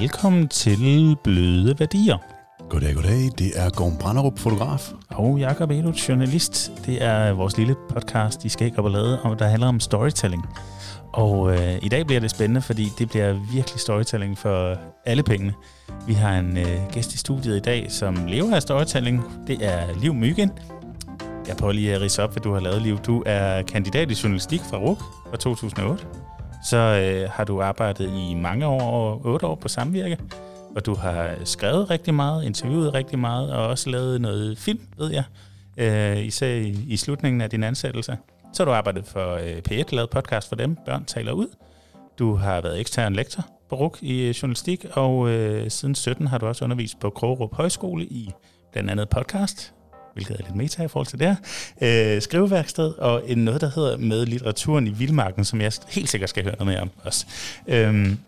velkommen til Bløde Værdier. Goddag, goddag. Det er Gorm Branderup, fotograf. Og Jakob Edo, journalist. Det er vores lille podcast i Skæg og Ballade, og der handler om storytelling. Og øh, i dag bliver det spændende, fordi det bliver virkelig storytelling for alle pengene. Vi har en øh, gæst i studiet i dag, som lever af storytelling. Det er Liv Myggen. Jeg prøver lige at rise op, hvad du har lavet, Liv. Du er kandidat i journalistik fra RUK fra 2008. Så øh, har du arbejdet i mange år, otte år på Samvirke, og du har skrevet rigtig meget, interviewet rigtig meget, og også lavet noget film, ved jeg, øh, især i, i slutningen af din ansættelse. Så har du arbejdet for øh, P1, lavet podcast for dem, Børn taler ud. Du har været ekstern lektor på RUK i øh, journalistik, og øh, siden 17 har du også undervist på Krogerup Højskole i blandt andet podcast, hvilket er lidt meta i forhold til det her, øh, skriveværksted, og en noget, der hedder Med litteraturen i Vildmarken, som jeg helt sikkert skal høre noget mere om også. Øhm,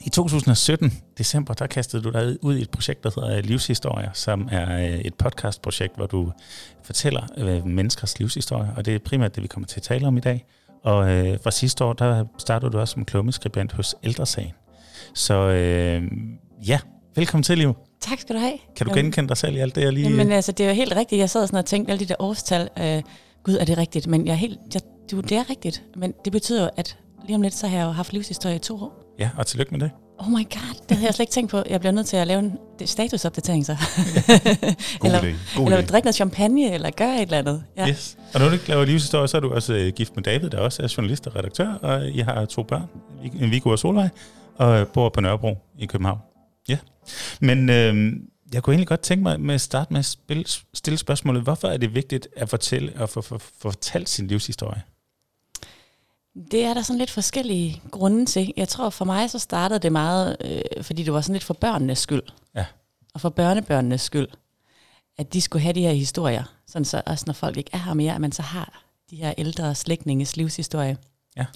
I 2017, december, der kastede du dig ud i et projekt, der hedder Livshistorier, som er øh, et podcastprojekt, hvor du fortæller øh, menneskers livshistorie, og det er primært det, vi kommer til at tale om i dag. Og øh, fra sidste år, der startede du også som klummeskribent hos Ældresagen. Så øh, ja, velkommen til, Liv. Tak skal du have. Kan du genkende dig selv i alt det, jeg lige... Jamen altså, det er jo helt rigtigt. Jeg sad sådan og tænkte alle de der årstal. Øh, Gud, er det rigtigt? Men jeg er helt... Jeg, du, det er rigtigt. Men det betyder jo, at lige om lidt, så har jeg jo haft livshistorie i to år. Ja, og tillykke med det. Oh my god, det havde jeg slet ikke tænkt på. Jeg bliver nødt til at lave en statusopdatering så. God eller, idé. God eller idé. drikke noget champagne, eller gøre et eller andet. Ja. Yes. Og når du ikke laver livshistorie, så er du også øh, gift med David, der også er journalist og redaktør, og I har to børn, en Viggo og Solvej, og bor på Nørrebro i København. Ja. Men øh, jeg kunne egentlig godt tænke mig med at starte med at spille, stille spørgsmålet, hvorfor er det vigtigt at fortælle og få, få, få fortalt sin livshistorie? Det er der sådan lidt forskellige grunde til. Jeg tror for mig, så startede det meget, øh, fordi det var sådan lidt for børnenes skyld. Ja. Og for børnebørnenes skyld. At de skulle have de her historier. Sådan så også når folk ikke er her mere, at man så har de her ældre slægtninges livshistorie. Ja.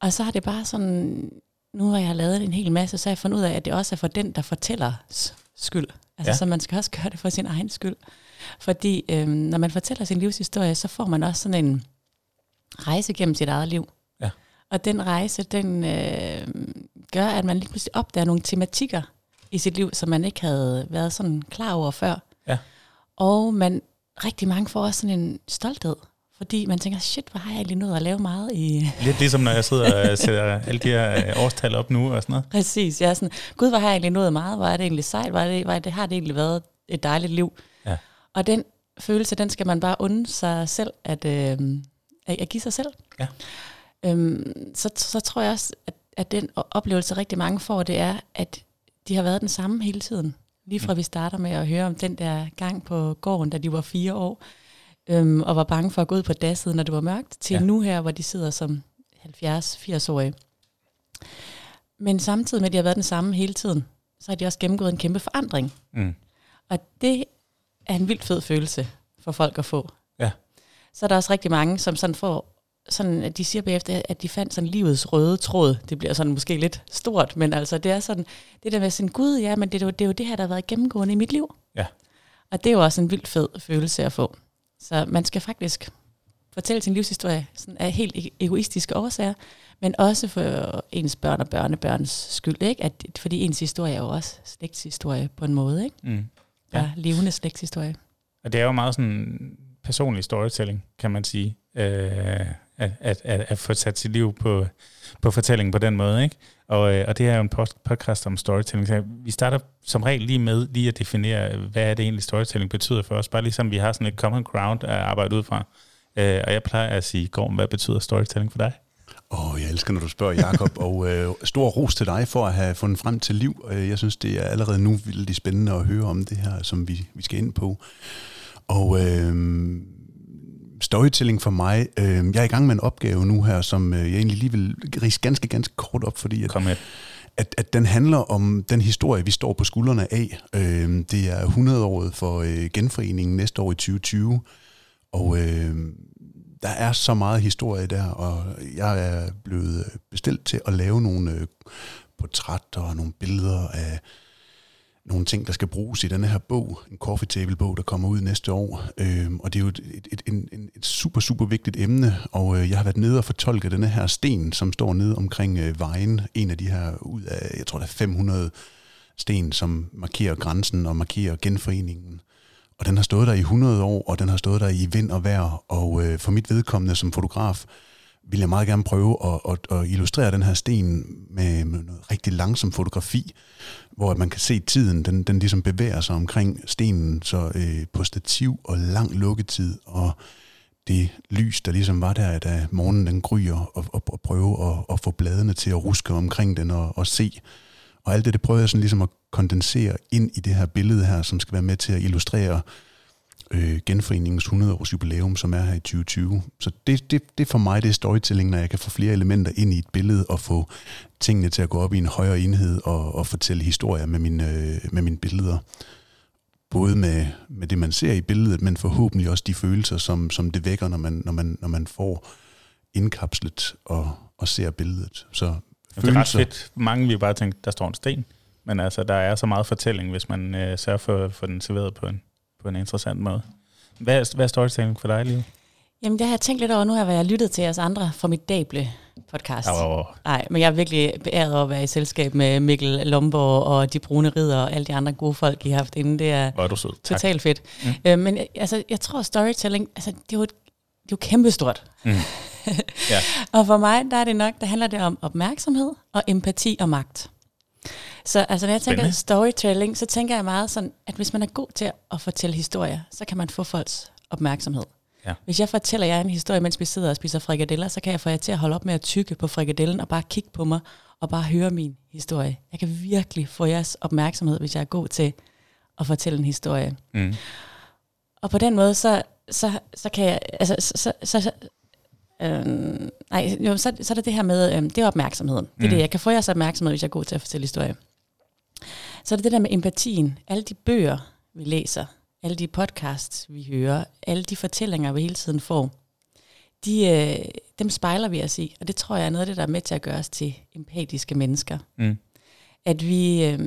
Og så har det bare sådan, nu har jeg lavet en hel masse, så har jeg fundet ud af, at det også er for den, der fortæller skyld. Altså, Ja. så man skal også gøre det for sin egen skyld. Fordi øhm, når man fortæller sin livshistorie, så får man også sådan en rejse gennem sit eget liv. Ja. Og den rejse, den øh, gør, at man lige pludselig opdager nogle tematikker i sit liv, som man ikke havde været sådan klar over før. Ja. Og man, rigtig mange får også sådan en stolthed, fordi man tænker, shit, hvor har jeg egentlig nået at lave meget i... Lidt ligesom når jeg sidder og sætter alle de her øh, årstal op nu og sådan noget. Præcis, jeg er sådan, gud, hvor har jeg egentlig nået meget, hvor er det egentlig sejt, hvor, er det, hvor er det, har det egentlig været et dejligt liv. Ja. Og den følelse, den skal man bare unde sig selv, at, øh, at, at give sig selv. Ja. Øhm, så, så tror jeg også, at, at den oplevelse, rigtig mange får, det er, at de har været den samme hele tiden. Lige fra Mm. vi starter med at høre om den der gang på gården, da de var fire år, øhm, og var bange for at gå ud på dasset, når det var mørkt, til Ja. nu her, hvor de sidder som 70-80-årige. Men samtidig med, at de har været den samme hele tiden, så har de også gennemgået en kæmpe forandring. Mm. Og det er en vildt fed følelse for folk at få. Ja. Så er der også rigtig mange, som sådan får, sådan, at de siger bagefter, at de fandt sådan livets røde tråd. Det bliver sådan måske lidt stort, men altså det er sådan, det der med sådan, gud ja, men det er, jo, det er jo det her, der har været gennemgående i mit liv. Ja. Og det er jo også en vildt fed følelse at få. Så man skal faktisk fortælle sin livshistorie sådan af helt e- egoistiske årsager, men også for ens børn og børnebørns skyld, ikke? At, fordi ens historie er jo også slægtshistorie på en måde, ikke? Mm. Ja. Ja. ja levende slægtshistorie. Og det er jo meget sådan personlig storytelling, kan man sige, øh, at, at, at, at få sat sit liv på, på fortællingen på den måde. Ikke? Og, øh, og det er jo en podcast om storytelling. Så vi starter som regel lige med lige at definere, hvad er det egentlig storytelling betyder for os. Bare ligesom vi har sådan et common ground at arbejde ud fra. Øh, og jeg plejer at sige, Gorm, hvad betyder storytelling for dig? Åh, oh, jeg elsker, når du spørger, Jakob, og øh, stor ros til dig for at have fundet frem til liv. Øh, Jeg synes, det er allerede nu vildt spændende at høre om det her, som vi, vi skal ind på. Og øh, storytelling for mig, øh, jeg er i gang med en opgave nu her, som øh, jeg egentlig lige vil rise ganske, ganske kort op, fordi at, Kom med. at, at den handler om den historie, vi står på skuldrene af. Øh, det er 100-året for øh, genforeningen næste år i 2020, og øh, der er så meget historie der, og jeg er blevet bestilt til at lave nogle øh, portrætter og nogle billeder af, nogle ting, der skal bruges i denne her bog, en coffee table bog, der kommer ud næste år. Øh, og det er jo et, et, et, et, et super, super vigtigt emne, og øh, jeg har været nede og fortolket denne her sten, som står nede omkring øh, vejen, en af de her ud af, jeg tror der er 500 sten, som markerer grænsen og markerer genforeningen. Og den har stået der i 100 år, og den har stået der i vind og vejr, og øh, for mit vedkommende som fotograf, vil jeg meget gerne prøve at, at, at illustrere den her sten med, med noget rigtig langsom fotografi, hvor man kan se tiden, den, den ligesom bevæger sig omkring stenen, så øh, på stativ og lang lukketid, og det lys, der ligesom var der, da morgenen den gryer, og, og, og prøve at, at få bladene til at ruske omkring den og, og se. Og alt det, det prøver jeg sådan ligesom at kondensere ind i det her billede her, som skal være med til at illustrere øh, genforeningens 100 års jubilæum, som er her i 2020. Så det, det, det for mig, det er storytelling, når jeg kan få flere elementer ind i et billede og få tingene til at gå op i en højere enhed og, og fortælle historier med mine, øh, med mine billeder. Både med, med det, man ser i billedet, men forhåbentlig også de følelser, som, som det vækker, når man, når man, når man får indkapslet og, og ser billedet. Så det er ret fedt. Mange vil bare tænke, der står en sten. Men altså, der er så meget fortælling, hvis man øh, sørger for, for den serveret på en, på en interessant måde. Hvad er, hvad er storytelling for dig, Liv? Jamen, det har jeg tænkt lidt over nu, har jeg lyttet til jeres andre formidable podcast. Oh. Nej, men jeg er virkelig beæret over at være i selskab med Mikkel Lomborg og de brune ridder og alle de andre gode folk, I har haft inde. Det er, Hvor er du sød. totalt fedt. Mm. Øh, men altså, jeg tror, storytelling, altså, det er jo, et, det er jo kæmpestort. Mm. ja. og for mig, der er det nok, der handler det om opmærksomhed og empati og magt. Så altså, når jeg tænker Spændende. storytelling, så tænker jeg meget sådan, at hvis man er god til at fortælle historier, så kan man få folks opmærksomhed. Ja. Hvis jeg fortæller jer en historie, mens vi sidder og spiser frikadeller, så kan jeg få jer til at holde op med at tykke på frikadellen og bare kigge på mig og bare høre min historie. Jeg kan virkelig få jeres opmærksomhed, hvis jeg er god til at fortælle en historie. Mm. Og på den måde, så, så, så kan jeg, altså, så, så, så øh, nej, jo, så, så er det det her med, øh, det er opmærksomheden. Det er mm. det, jeg kan få jeres opmærksomhed, hvis jeg er god til at fortælle historie. Så er det det der med empatien. Alle de bøger, vi læser, alle de podcasts, vi hører, alle de fortællinger, vi hele tiden får, de, øh, dem spejler vi os i. Og det tror jeg er noget af det, der er med til at gøre os til empatiske mennesker. Mm. At vi øh,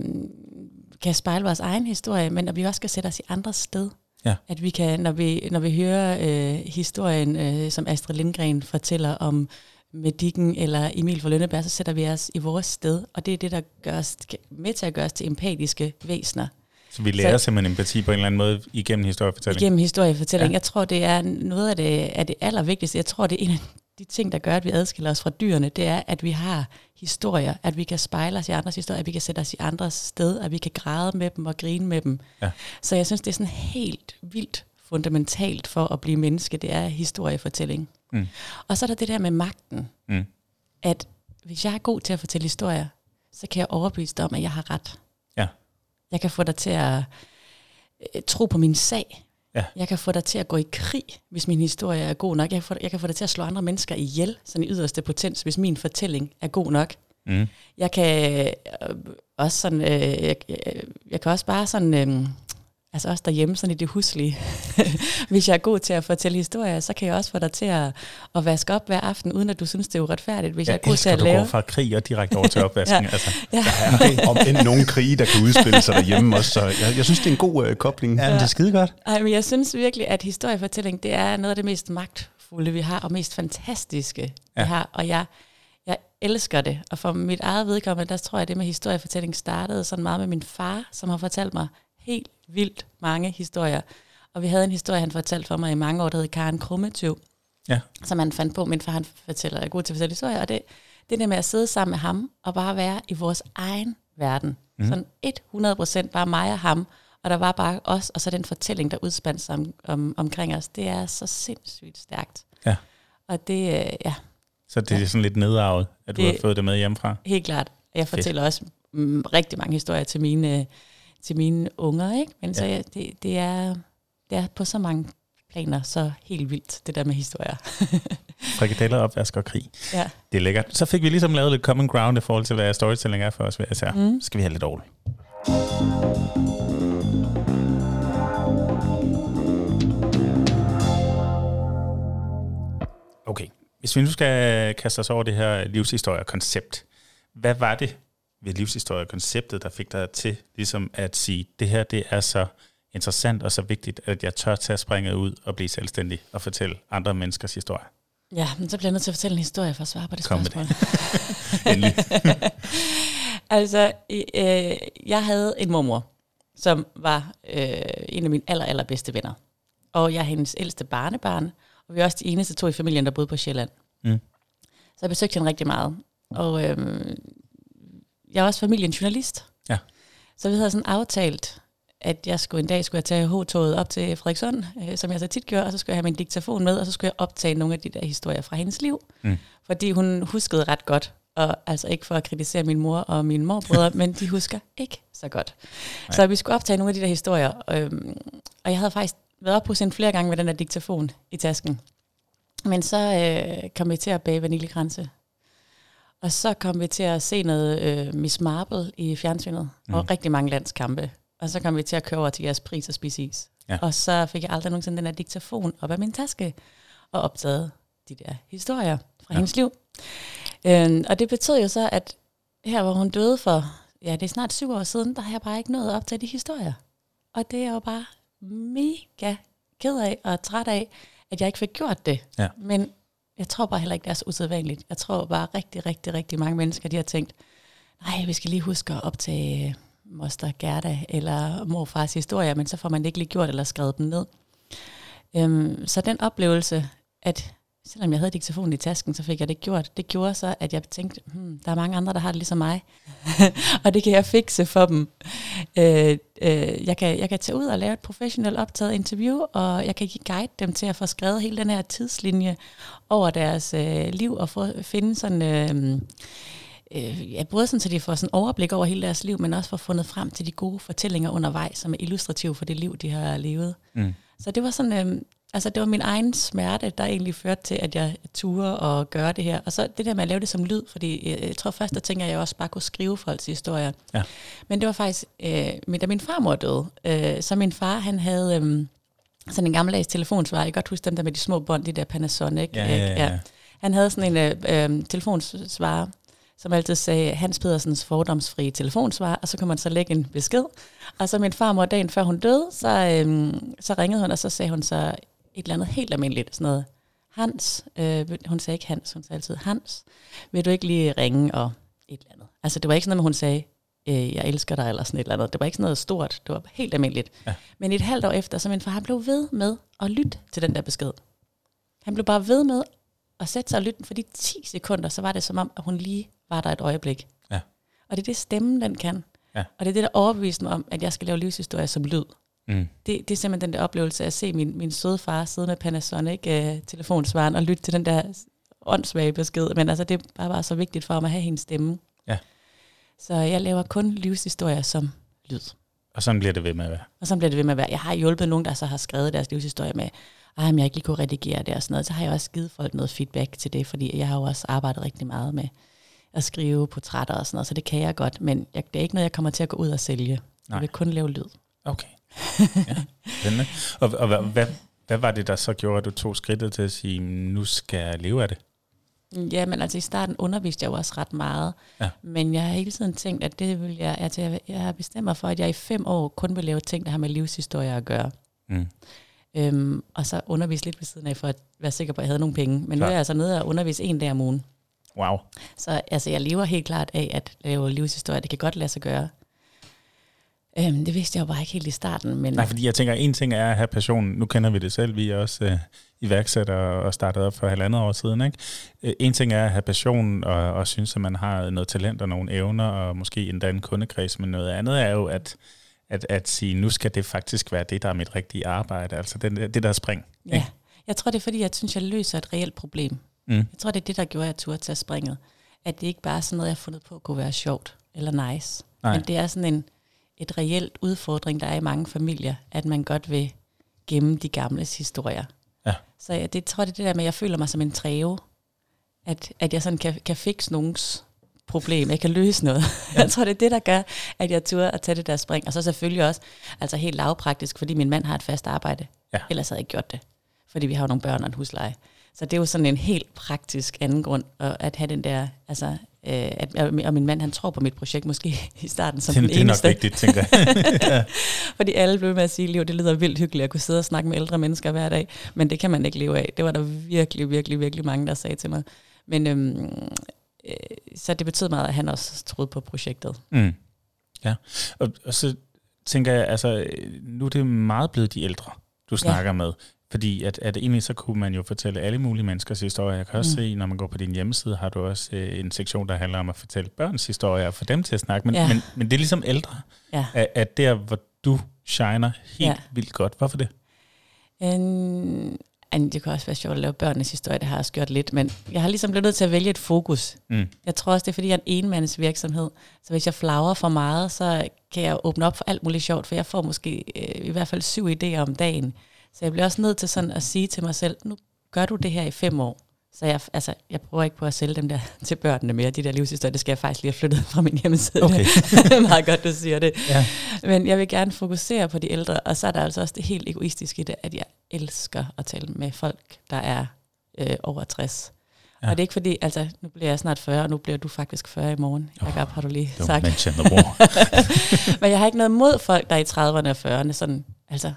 kan spejle vores egen historie, men at vi også skal sætte os i andres sted. Ja. At vi kan, når vi, når vi hører øh, historien, øh, som Astrid Lindgren fortæller om med Dicken eller Emil for Lønneberg, så sætter vi os i vores sted, og det er det, der gør os, med til at gøre os til empatiske væsener. Så vi lærer så, simpelthen empati på en eller anden måde igennem historiefortælling? Igennem historiefortælling. Ja. Jeg tror, det er noget af det, af det allervigtigste. Jeg tror, det er en af de ting, der gør, at vi adskiller os fra dyrene, det er, at vi har historier, at vi kan spejle os i andres historier, at vi kan sætte os i andres sted, at vi kan græde med dem og grine med dem. Ja. Så jeg synes, det er sådan helt vildt fundamentalt for at blive menneske, det er historiefortælling. Mm. Og så er der det der med magten. Mm. At hvis jeg er god til at fortælle historier, så kan jeg overbevise dig om, at jeg har ret. Ja. Jeg kan få dig til at øh, tro på min sag. Ja. Jeg kan få dig til at gå i krig, hvis min historie er god nok. Jeg kan, få, jeg kan få dig til at slå andre mennesker ihjel, sådan i yderste potens, hvis min fortælling er god nok. Mm. Jeg kan øh, også sådan, øh, jeg, jeg, jeg kan også bare sådan øh, altså også derhjemme, sådan i det huslige. Hvis jeg er god til at fortælle historier, så kan jeg også få dig til at, at vaske op hver aften, uden at du synes, det er uretfærdigt. Hvis jeg, jeg er god til at du lave... går fra krig og direkte over til opvasken. ja. Altså. Ja. Der er om end nogle krige, der kan udspille sig derhjemme også, så jeg, jeg synes, det er en god uh, kobling. Ja, men det er skide godt. Ej, men jeg synes virkelig, at historiefortælling, det er noget af det mest magtfulde, vi har, og mest fantastiske, ja. vi har. Og jeg, jeg elsker det. Og for mit eget vedkommende, der tror jeg, at det med historiefortælling startede sådan meget med min far, som har fortalt mig helt vildt mange historier. Og vi havde en historie, han fortalte for mig i mange år, der hed Karen Krummetøv, ja. som han fandt på. Min far han fortæller, er god til at fortælle historier, og det, det der med at sidde sammen med ham, og bare være i vores egen verden. Mm. Sådan 100% bare mig og ham, og der var bare os, og så den fortælling, der udspandt sig om, om, omkring os, det er så sindssygt stærkt. Ja. Og det, øh, ja. Så det er ja. sådan lidt nedarvet, at du det, har fået det med hjemmefra? Helt klart. Jeg fortæller Fedt. også mm, rigtig mange historier til mine til mine unger, ikke? Men ja. så ja, det, det, er, det er på så mange planer så helt vildt, det der med historier. Frikadeller, opvask og krig. Ja. Det er lækkert. Så fik vi ligesom lavet lidt common ground i forhold til, hvad storytelling er for os. Altså, mm. skal vi have lidt over Okay, hvis vi nu skal kaste os over det her livshistorie-koncept, hvad var det, ved livshistoriekonceptet, der fik dig til ligesom at sige, det her det er så interessant og så vigtigt, at jeg tør tage springet ud og blive selvstændig og fortælle andre menneskers historie? Ja, men så bliver jeg nødt til at fortælle en historie for at svare på det Kom med spørgsmål. Endelig. altså, øh, jeg havde en mormor, som var øh, en af mine aller, allerbedste venner. Og jeg er hendes ældste barnebarn, og vi er også de eneste to i familien, der boede på Sjælland. Mm. Så jeg besøgte hende rigtig meget. Og øh, jeg er også familiens journalist. Ja. Så vi havde sådan aftalt, at jeg skulle en dag skulle jeg tage H-toget op til Frederikssund, øh, som jeg så tit gør, og så skulle jeg have min diktafon med, og så skulle jeg optage nogle af de der historier fra hendes liv. Mm. Fordi hun huskede ret godt, og altså ikke for at kritisere min mor og mine morbrødre, men de husker ikke så godt. Nej. Så vi skulle optage nogle af de der historier, øhm, og jeg havde faktisk været op hos hende flere gange med den der diktafon i tasken. Men så øh, kom vi til at bage vaniljekranse. Og så kom vi til at se noget øh, Miss Marple i fjernsynet, mm. og rigtig mange landskampe. Og så kom vi til at køre over til jeres pris og spise is. Ja. Og så fik jeg aldrig nogensinde den her diktafon op af min taske, og optaget de der historier fra ja. hendes liv. Øhm, og det betød jo så, at her hvor hun døde for, ja det er snart syv år siden, der har jeg bare ikke nået at optage de historier. Og det er jo bare mega ked af og træt af, at jeg ikke fik gjort det. Ja. Men jeg tror bare heller ikke, det er så usædvanligt. Jeg tror bare rigtig, rigtig, rigtig mange mennesker, de har tænkt, nej, vi skal lige huske at optage øh, moster Gerda eller morfars historier, men så får man det ikke lige gjort eller skrevet dem ned. Øhm, så den oplevelse, at selvom jeg havde diktafonen i tasken, så fik jeg det gjort. Det gjorde så, at jeg tænkte, hmm, der er mange andre, der har det ligesom mig, og det kan jeg fikse for dem. Øh, øh, jeg, kan, jeg kan tage ud og lave et professionelt optaget interview, og jeg kan guide dem til at få skrevet hele den her tidslinje over deres øh, liv, og få, finde sådan... Øh, øh, ja, både sådan, så de får sådan overblik over hele deres liv, men også får fundet frem til de gode fortællinger undervejs, som er illustrative for det liv, de har levet. Mm. Så det var sådan, øh, altså det var min egen smerte, der egentlig førte til, at jeg turde og gøre det her. Og så det der med at lave det som lyd, fordi jeg, tror først, der tænker jeg, også bare kunne skrive folks historier. Ja. Men det var faktisk, øh, da min farmor døde, øh, så min far, han havde øh, sådan en gammeldags telefonsvar. Jeg kan godt huske dem der med de små bånd, de der Panasonic. Ja, ja, ja, ja. Han havde sådan en øh, øh, telefonsvarer, som altid sagde Hans Pedersens fordomsfri telefonsvar, og så kunne man så lægge en besked. Og så min farmor, dagen før hun døde, så, øhm, så ringede hun, og så sagde hun så et eller andet helt almindeligt, sådan noget, Hans, øh, hun sagde ikke Hans, hun sagde altid Hans, vil du ikke lige ringe og et eller andet. Altså det var ikke sådan noget, hun sagde, øh, jeg elsker dig, eller sådan et eller andet. Det var ikke sådan noget stort, det var helt almindeligt. Ja. Men et halvt år efter, så min far, han blev ved med at lytte til den der besked. Han blev bare ved med at sætte sig og lytte, for de 10 sekunder, så var det som om, at hun lige var der et øjeblik. Ja. Og det er det, stemmen den kan. Ja. Og det er det, der overbeviste mig om, at jeg skal lave livshistorie som lyd. Mm. Det, det er simpelthen den der oplevelse af at se min, min søde far sidde med Panasonic øh, og lytte til den der åndssvage besked. Men altså, det er bare, så vigtigt for mig at have hendes stemme. Ja. Så jeg laver kun livshistorier som lyd. Og sådan bliver det ved med at være. Og så bliver det ved med at være. Jeg har hjulpet nogen, der så har skrevet deres livshistorie med, men jeg ikke lige kunne redigere det og sådan noget. Så har jeg også givet folk noget feedback til det, fordi jeg har jo også arbejdet rigtig meget med at skrive portrætter og sådan noget, så det kan jeg godt, men jeg, det er ikke noget, jeg kommer til at gå ud og sælge. Nej. Jeg vil kun lave lyd. Okay. Ja, spændende. Og, og hvad, hvad, hvad var det, der så gjorde, at du tog skridtet til at sige, nu skal jeg leve af det? Ja, men altså i starten underviste jeg jo også ret meget, Ja. men jeg har hele tiden tænkt, at det vil jeg, altså jeg, jeg har bestemt mig for, at jeg i fem år kun vil lave ting, der har med livshistorie at gøre. Mm. Øhm, og så undervise lidt ved siden af, for at være sikker på, at jeg havde nogle penge. Men nu Klar. er jeg altså nede og undervise en dag om ugen. Wow. Så altså, jeg lever helt klart af at lave livshistorie. Det kan godt lade sig gøre. Øhm, det vidste jeg jo bare ikke helt i starten. Men Nej, fordi jeg tænker, en ting er at have passion. Nu kender vi det selv. Vi er også øh, iværksættere og startede op for halvandet år siden. Ikke? Øh, En ting er at have passion og, og synes, at man har noget talent og nogle evner, og måske endda en kundekreds, men noget andet er jo at, at, at sige, nu skal det faktisk være det, der er mit rigtige arbejde. Altså det, det der spring. ja, jeg tror, det er fordi, jeg synes, jeg løser et reelt problem. Mm. Jeg tror, det er det, der gjorde, at jeg turde tage springet. At det ikke bare er sådan noget, jeg har fundet på at kunne være sjovt eller nice. Nej. Men det er sådan en et reelt udfordring, der er i mange familier, at man godt vil gemme de gamles historier. Ja. Så jeg det, tror, det er det der med, at jeg føler mig som en træve. At, at jeg sådan kan, kan fikse nogens problem, jeg kan løse noget. Ja. Jeg tror, det er det, der gør, at jeg turde at tage det der spring. Og så selvfølgelig også, altså helt lavpraktisk, fordi min mand har et fast arbejde. Ja. Ellers havde jeg ikke gjort det. Fordi vi har jo nogle børn og en husleje. Så det er jo sådan en helt praktisk anden grund, at have den der, altså øh, at, og min mand han tror på mit projekt måske i starten som det, den det er nok eneste. vigtigt, tænker jeg. ja. Fordi alle blev med at sige, at det lyder vildt hyggeligt at kunne sidde og snakke med ældre mennesker hver dag, men det kan man ikke leve af. Det var der virkelig, virkelig, virkelig mange, der sagde til mig. Men øhm, øh, så det betød meget, at han også troede på projektet. Mm. Ja, og, og så tænker jeg, altså, nu er det meget blevet de ældre, du snakker ja. med. Fordi at, at egentlig så kunne man jo fortælle alle mulige menneskers historier. Jeg kan også mm. se, når man går på din hjemmeside, har du også øh, en sektion, der handler om at fortælle børns historier og få dem til at snakke. Men, ja. men, men det er ligesom ældre, ja. at, at der, hvor du shiner helt ja. vildt godt. Hvorfor det? Um, det kan også være sjovt at lave børnenes historie, det har jeg også gjort lidt, men jeg har ligesom blevet nødt til at vælge et fokus. Mm. Jeg tror også, det er fordi, jeg er en enmands virksomhed, så hvis jeg flager for meget, så kan jeg åbne op for alt muligt sjovt, for jeg får måske øh, i hvert fald syv idéer om dagen. Så jeg bliver også nødt til sådan at sige til mig selv, nu gør du det her i fem år. Så jeg, altså, jeg prøver ikke på at sælge dem der til børnene mere. De der livshistorier, det skal jeg faktisk lige have flyttet fra min hjemmeside. Okay. det er meget godt, du siger det. Ja. Men jeg vil gerne fokusere på de ældre, og så er der altså også det helt egoistiske i det, at jeg elsker at tale med folk, der er øh, over 60. Ja. Og det er ikke fordi, altså nu bliver jeg snart 40, og nu bliver du faktisk 40 i morgen. Oh, Jacob, har du lige sagt. Men jeg har ikke noget mod folk, der er i 30'erne og 40'erne. Sådan, altså,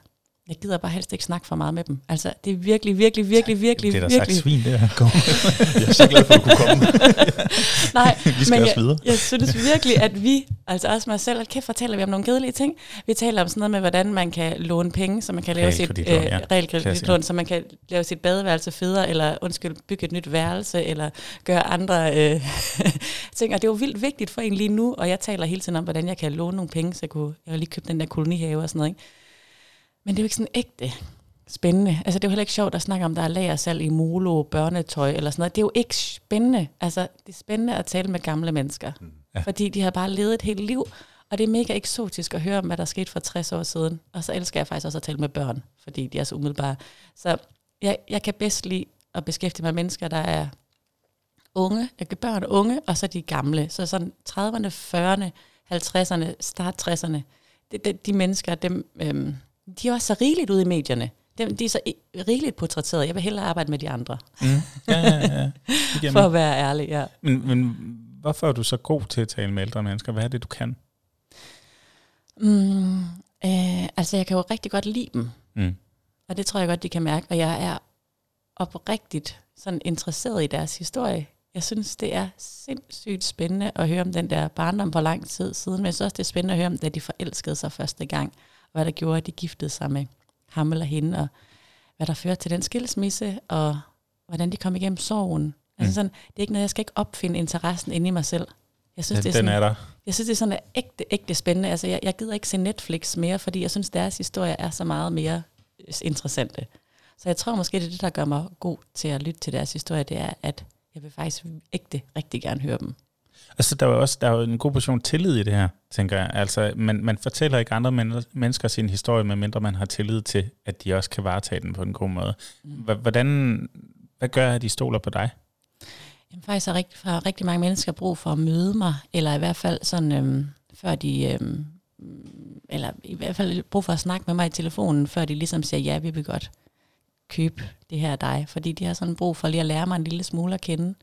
jeg gider bare helst ikke snakke for meget med dem. Altså, det er virkelig, virkelig, virkelig, virkelig, Det er da sagt svin, det her. jeg er så glad for, at du kunne komme. Nej, vi skal men også videre. Jeg, jeg synes virkelig, at vi, altså også mig selv, at kæft fortæller vi om nogle kedelige ting. Vi taler om sådan noget med, hvordan man kan låne penge, så man kan lave sit øh, ja. realkreditlån, så man kan lave sit badeværelse federe, eller undskyld, bygge et nyt værelse, eller gøre andre øh, ting. Og det er jo vildt vigtigt for en lige nu, og jeg taler hele tiden om, hvordan jeg kan låne nogle penge, så jeg kunne, jeg lige købt den der kolonihave og sådan noget, ikke? Men det er jo ikke sådan ægte spændende. Altså, det er jo heller ikke sjovt at snakke om, der er lagersalg i molo, børnetøj eller sådan noget. Det er jo ikke spændende. Altså, det er spændende at tale med gamle mennesker. Mm. Ja. Fordi de har bare levet et helt liv, og det er mega eksotisk at høre om, hvad der skete for 60 år siden. Og så elsker jeg faktisk også at tale med børn, fordi de er så umiddelbare. Så jeg, jeg kan bedst lide at beskæftige mig med mennesker, der er unge, jeg kan børn unge, og så de gamle. Så sådan 30'erne, 40'erne, 50'erne, start 60'erne. De, de, de mennesker, dem... Øhm, de er også så rigeligt ude i medierne. De, de er så rigeligt portrætteret. Jeg vil hellere arbejde med de andre. Mm. Ja, ja, ja. For at være ærlig, ja. Men, men hvorfor er du så god til at tale med ældre mennesker? Hvad er det, du kan? Mm, øh, altså, jeg kan jo rigtig godt lide dem. Mm. Og det tror jeg godt, de kan mærke. Og jeg er oprigtigt sådan interesseret i deres historie. Jeg synes, det er sindssygt spændende at høre om den der barndom for lang tid siden. Men jeg synes også, det er spændende at høre om, da de forelskede sig første gang hvad der gjorde, at de giftede sig med ham eller hende, og hvad der førte til den skilsmisse, og hvordan de kom igennem sorgen. Altså mm. sådan, det er ikke noget, jeg skal ikke opfinde interessen inde i mig selv. Jeg synes, den, det er sådan, sådan, er der. Jeg synes, det er sådan ægte, ægte spændende. Altså, jeg, jeg gider ikke se Netflix mere, fordi jeg synes, deres historie er så meget mere interessante. Så jeg tror måske, det er det, der gør mig god til at lytte til deres historie, det er, at jeg vil faktisk ægte rigtig gerne høre dem. Altså, der er jo også der er jo en god portion tillid i det her, tænker jeg. Altså, man, man fortæller ikke andre men- mennesker sin historie, medmindre man har tillid til, at de også kan varetage den på en god måde. Hvordan, hvad gør, at de stoler på dig? Jamen, faktisk har rigtig, har rigtig mange mennesker brug for at møde mig, eller i hvert fald sådan, øhm, før de, øhm, eller i hvert fald brug for at snakke med mig i telefonen, før de ligesom siger, ja, vi vil godt købe det her af dig, fordi de har sådan brug for lige at lære mig en lille smule at kende.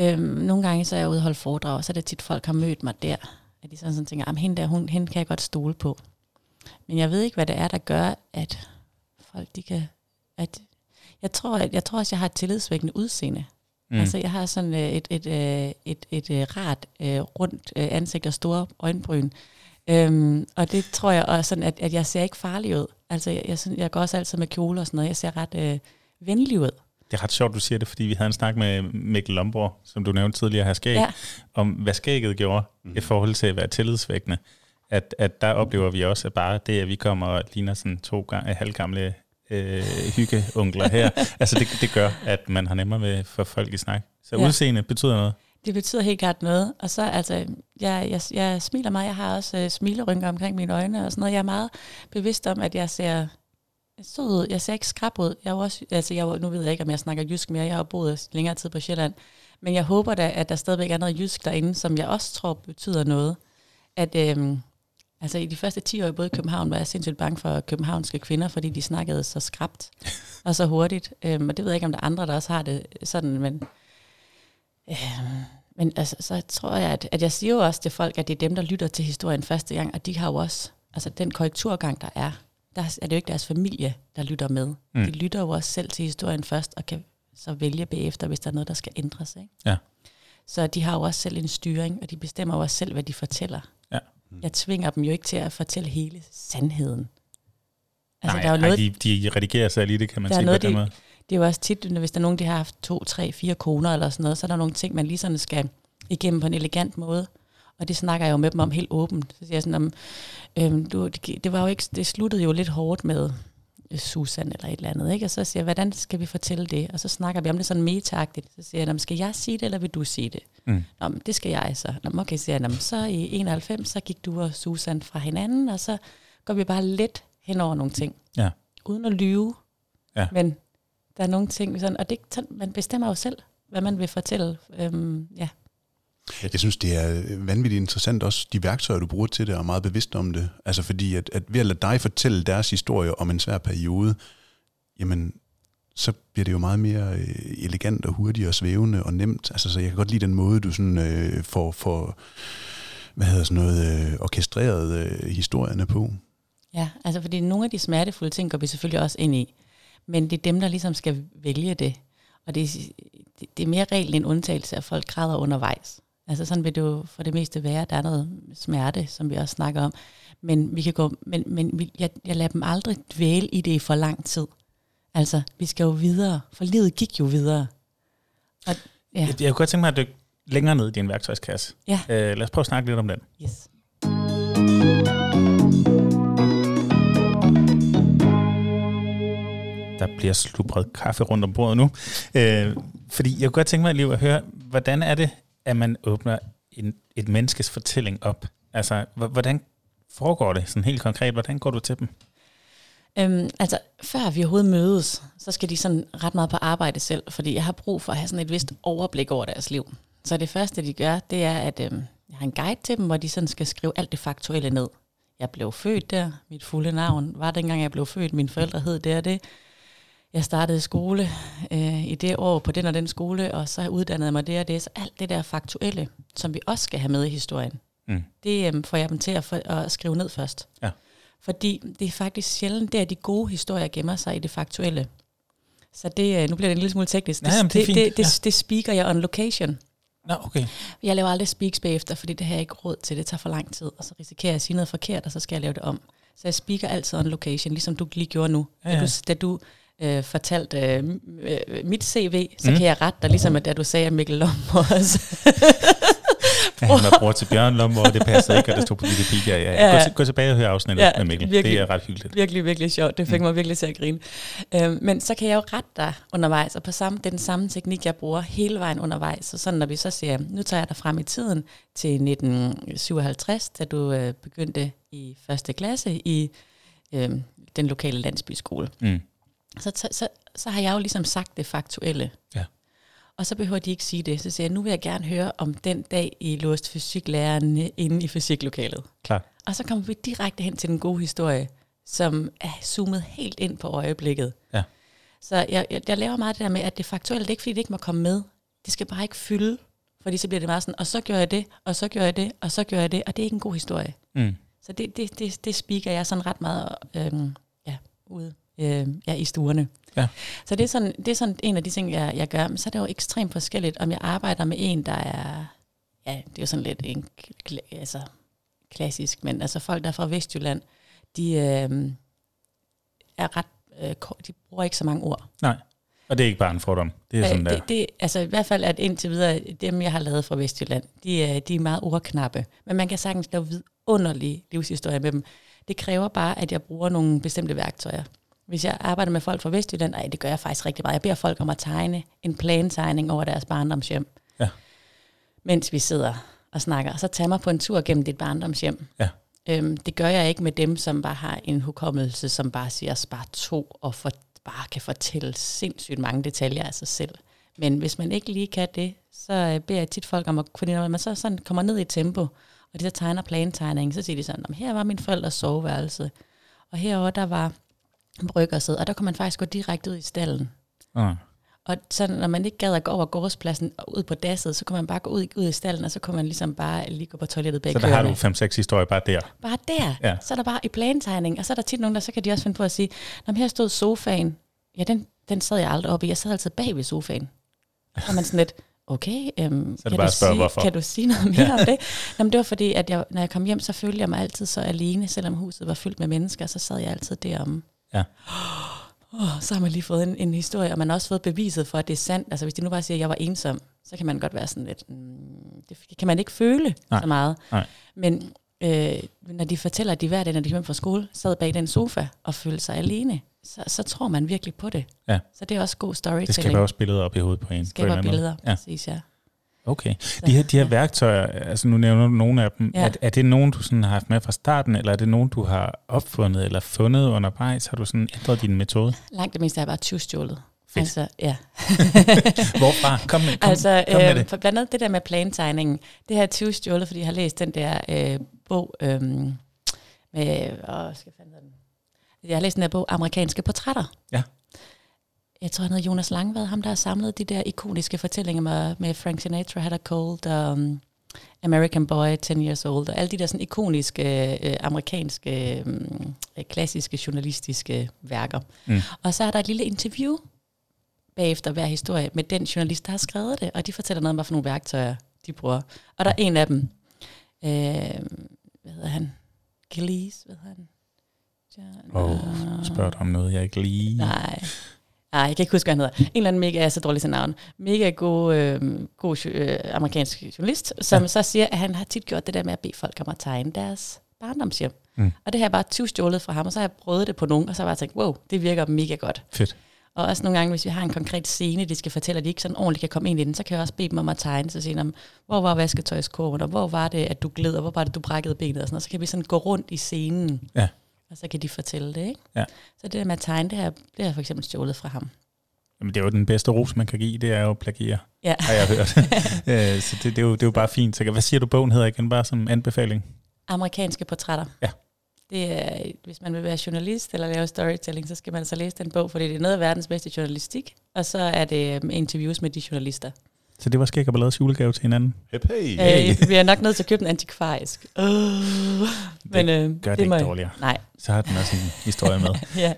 Øhm, nogle gange så er jeg ude og holde foredrag, og så er det tit, folk har mødt mig der. At de sådan, sådan tænker, at hende der, hun, hende kan jeg godt stole på. Men jeg ved ikke, hvad det er, der gør, at folk de kan... At jeg, tror, at, jeg tror også, jeg har et tillidsvækkende udseende. Mm. Altså, jeg har sådan øh, et, et, et, et, et, et rart, rundt ansigt og store øjenbryn. Øhm, og det tror jeg også, sådan, at, at jeg ser ikke farlig ud. Altså, jeg, jeg, jeg går også altid med kjole og sådan noget. Jeg ser ret øh, venlig ud. Det er ret sjovt, du siger det, fordi vi havde en snak med Mikkel Lomborg, som du nævnte tidligere her skæg, ja. om hvad skægget gjorde mm. i forhold til at være tillidsvækkende. At, at der oplever vi også, at bare det, at vi kommer og ligner sådan to gange, halvgamle øh, hyggeunkler her, altså det, det gør, at man har nemmere med for folk i snak. Så ja. udseende betyder noget. Det betyder helt klart noget. Og så, altså, jeg, jeg, jeg smiler meget. Jeg har også uh, smilerynker omkring mine øjne og sådan noget. Jeg er meget bevidst om, at jeg ser sød Jeg ser ikke skrab ud. Jeg er også, altså jeg, var, nu ved jeg ikke, om jeg snakker jysk mere. Jeg har boet længere tid på Sjælland. Men jeg håber da, at der stadigvæk er noget jysk derinde, som jeg også tror betyder noget. At øhm, altså i de første 10 år i både København, var jeg sindssygt bange for københavnske kvinder, fordi de snakkede så skrabt og så hurtigt. Øhm, og det ved jeg ikke, om der er andre, der også har det sådan, men øhm, Men altså, så tror jeg, at, at jeg siger jo også til folk, at det er dem, der lytter til historien første gang, og de har jo også, altså den korrekturgang, der er, der er det jo ikke deres familie, der lytter med. Mm. De lytter jo også selv til historien først, og kan så vælge bagefter, hvis der er noget, der skal ændres. Ikke? Ja. Så de har jo også selv en styring, og de bestemmer jo også selv, hvad de fortæller. Ja. Jeg tvinger dem jo ikke til at fortælle hele sandheden. Altså, Nej, der er jo noget, de, de redigerer sig lige, det kan man sige noget, på den måde. Det er jo også tit, hvis der er nogen, der har haft to, tre, fire koner eller sådan noget, så er der nogle ting, man lige sådan skal igennem på en elegant måde. Og det snakker jeg jo med dem om helt åbent. Så siger jeg sådan, om, øhm, du, det, det, var jo ikke, det sluttede jo lidt hårdt med øh, Susan eller et eller andet. Ikke? Og så siger jeg, hvordan skal vi fortælle det? Og så snakker vi om det sådan metagtigt. Så siger jeg, skal jeg sige det, eller vil du sige det? Mm. Nå, det skal jeg så. Nå, okay, siger jeg, så i 91, så gik du og Susan fra hinanden, og så går vi bare lidt hen over nogle ting. Ja. Uden at lyve. Ja. Men der er nogle ting, sådan, og det, man bestemmer jo selv, hvad man vil fortælle. Øhm, ja. Jeg synes, det er øh, vanvittigt interessant også, de værktøjer, du bruger til det, og er meget bevidst om det. Altså fordi, at, at ved at lade dig fortælle deres historie om en svær periode, jamen, så bliver det jo meget mere øh, elegant og hurtigt og svævende og nemt. Altså, så jeg kan godt lide den måde, du sådan øh, får, får hvad hedder sådan noget, øh, orkestreret øh, historierne på. Ja, altså fordi nogle af de smertefulde ting går vi selvfølgelig også ind i. Men det er dem, der ligesom skal vælge det. Og det, det, det er mere reglen end undtagelse, at folk græder undervejs. Altså sådan vil det jo for det meste være. Der er noget smerte, som vi også snakker om. Men, vi kan gå, men, men vi, jeg, jeg lader dem aldrig dvæle i det i for lang tid. Altså, vi skal jo videre, for livet gik jo videre. Og, ja. Jeg, jeg kunne godt tænke mig at dykke længere ned i din værktøjskasse. Ja. Uh, lad os prøve at snakke lidt om den. Yes. Der bliver slubret kaffe rundt om bordet nu. Uh, fordi jeg kunne godt tænke mig lige at høre, hvordan er det, at man åbner en, et menneskes fortælling op? Altså, hvordan foregår det sådan helt konkret? Hvordan går du til dem? Øhm, altså, før vi overhovedet mødes, så skal de sådan ret meget på arbejde selv, fordi jeg har brug for at have sådan et vist overblik over deres liv. Så det første, de gør, det er, at øhm, jeg har en guide til dem, hvor de sådan skal skrive alt det faktuelle ned. Jeg blev født der, mit fulde navn var dengang, jeg blev født, mine forældre hed det og det. Jeg startede skole øh, i det år på den og den skole, og så uddannede jeg mig det og det. Så alt det der faktuelle, som vi også skal have med i historien, mm. det øh, får jeg dem til at, for, at skrive ned først. Ja. Fordi det er faktisk sjældent, det er de gode historier gemmer sig i det faktuelle. Så det, øh, nu bliver det en lille smule teknisk. Det, ja, jamen, det, det, det, det, ja. det speaker jeg on location. Nå, okay. Jeg laver aldrig speaks bagefter, fordi det har jeg ikke råd til. Det tager for lang tid, og så risikerer jeg at sige noget forkert, og så skal jeg lave det om. Så jeg speaker altid on location, ligesom du lige gjorde nu. Ja, ja. Da du, da du øh, fortalt øh, øh, mit CV, så mm. kan jeg rette dig, ligesom at da du sagde, at Mikkel Lomborg også. ja, han var bror til Bjørn Lomborg, og det passede ikke, og det stod på Wikipedia. Ja, ja. Gå, gå tilbage og hør afsnittet ja, med Mikkel. Virkelig, det er ret hyggeligt. Virkelig, virkelig sjovt. Det fik mm. mig virkelig til at grine. Øh, men så kan jeg jo rette dig undervejs, og på samme, det er den samme teknik, jeg bruger hele vejen undervejs. Så sådan, når vi så siger, nu tager jeg dig frem i tiden til 1957, da du øh, begyndte i første klasse i øh, den lokale landsbyskole. Mm så, så, så, har jeg jo ligesom sagt det faktuelle. Ja. Og så behøver de ikke sige det. Så siger jeg, nu vil jeg gerne høre om den dag, I låste fysiklæreren inde i fysiklokalet. Klar. Og så kommer vi direkte hen til den gode historie, som er zoomet helt ind på øjeblikket. Ja. Så jeg, jeg, jeg laver meget det der med, at det faktuelle, det er ikke fordi, det ikke må komme med. Det skal bare ikke fylde, fordi så bliver det meget sådan, og så gør jeg det, og så gør jeg det, og så gør jeg det, og det er ikke en god historie. Mm. Så det, det, det, det speaker jeg sådan ret meget øhm, ja, ude øh, ja, i stuerne. Ja. Så det er, sådan, det er sådan en af de ting, jeg, jeg gør. Men så er det jo ekstremt forskelligt, om jeg arbejder med en, der er, ja, det er jo sådan lidt en, altså, klassisk, men altså folk, der er fra Vestjylland, de øh, er ret, øh, de bruger ikke så mange ord. Nej. Og det er ikke bare en fordom. Det er sådan det, der. Det, altså i hvert fald, at indtil videre, dem jeg har lavet fra Vestjylland, de, er, de er meget ordknappe. Men man kan sagtens lave vidunderlige livshistorier med dem. Det kræver bare, at jeg bruger nogle bestemte værktøjer. Hvis jeg arbejder med folk fra Vestjylland, nej, det gør jeg faktisk rigtig meget. Jeg beder folk om at tegne en plantegning over deres barndomshjem. Ja. Mens vi sidder og snakker. Og så tager mig på en tur gennem dit barndomshjem. Ja. Øhm, det gør jeg ikke med dem, som bare har en hukommelse, som bare siger spar to, og for, bare kan fortælle sindssygt mange detaljer af sig selv. Men hvis man ikke lige kan det, så øh, beder jeg tit folk om at, fordi når man så sådan kommer ned i tempo, og de så tegner plantegningen, så siger de sådan, her var min forældres soveværelse, og herover der var bryggerset, og der kan man faktisk gå direkte ud i stallen. Uh. Og så når man ikke gad at gå over gårdspladsen og ud på dasset, så kunne man bare gå ud, ud i stallen, og så kunne man ligesom bare lige gå på toilettet bag Så der har køerne. du 5-6 historier bare der. Bare der. Ja. Så er der bare i plantegning, og så er der tit nogen, der så kan de også finde på at sige, Nå, men her stod sofaen. Ja, den, den sad jeg aldrig oppe i. Jeg sad altid bag ved sofaen. Så er man sådan lidt, okay, øhm, det kan, bare du sige, hvorfor. kan du sige noget mere om det? Nå, men det var fordi, at jeg, når jeg kom hjem, så følte jeg mig altid så alene, selvom huset var fyldt med mennesker, så sad jeg altid derom. Ja. Oh, så har man lige fået en, en historie, og man har også fået beviset for, at det er sandt. Altså hvis de nu bare siger, at jeg var ensom, så kan man godt være sådan lidt, mm, det kan man ikke føle Nej. så meget. Nej. Men øh, når de fortæller, at de hver dag, når de kom fra skole, sad bag den sofa og følte sig alene, så, så tror man virkelig på det. Ja. Så det er også god storytelling. Det skaber også billeder op i hovedet på en. på en skaber anden måde. billeder, Ja. præcis, ja. Okay. De her, de her ja. værktøjer, altså nu nævner du nogle af dem, Ja. er, er det nogen, du sådan har haft med fra starten, eller er det nogen, du har opfundet eller fundet undervejs? Har du sådan ændret din metode? Langt det meste er bare tyvstjålet. Fedt. Altså, ja. Hvorfra? Kom med, kom, altså, kom med øh, det. for blandt andet det der med plantegningen, det jeg tyvstjålet, fordi jeg har læst den der øh, bog øh, med, åh, skal jeg den? Jeg har læst den der bog, Amerikanske Portrætter. Ja. Jeg tror, han hedder Jonas Langvad, ham der har samlet de der ikoniske fortællinger med, med Frank Sinatra, Had a Cold, og um, American Boy, 10 Years Old, og alle de der sådan ikoniske øh, amerikanske, øh, klassiske journalistiske værker. Mm. Og så er der et lille interview bagefter hver historie med den journalist, der har skrevet det, og de fortæller noget om, hvad for nogle værktøjer de bruger. Og der er en af dem, øh, hvad hedder han? Gillies, hvad hedder han? Åh, øh, Spørg om noget, jeg ikke lige... Nej. Nej, jeg kan ikke huske, hvad han hedder. En eller anden mega, jeg er så dårlig til navn. Mega god, øh, god øh, amerikansk journalist, som Ja. så siger, at han har tit gjort det der med at bede folk om at tegne deres barndomshjem. Mm. Og det har jeg bare 20 stjålet fra ham, og så har jeg prøvet det på nogen, og så har jeg bare tænkt, wow, det virker mega godt. Fedt. Og også nogle gange, hvis vi har en konkret scene, de skal fortælle, at de ikke sådan ordentligt kan komme ind i den, så kan jeg også bede dem om at tegne, så sige, om, hvor var vasketøjskurven, og hvor var det, at du gled, og hvor var det, du brækkede benet, og sådan noget. Så kan vi sådan gå rundt i scenen, Ja. Og så kan de fortælle det, ikke? Ja. Så det der med at tegne, det har, det har jeg for eksempel stjålet fra ham. Jamen, det er jo den bedste ros, man kan give, det er jo at plagiere, Ja. har jeg hørt. Øh, så det, det, er jo, det er jo bare fint. Så hvad siger du, bogen hedder igen, bare som anbefaling? Amerikanske portrætter. Ja. Det er, hvis man vil være journalist eller lave storytelling, så skal man altså læse den bog, fordi det er noget af verdens bedste journalistik. Og så er det um, interviews med de journalister. Så det var skæg og ballads julegave til hinanden. Hep, hey. Hey. Øh, vi er nok nødt til at købe den antikvarisk. Uh, men øh, Gør det, det ikke jeg- dårligere. Nej, Så har den også en historie med. ja.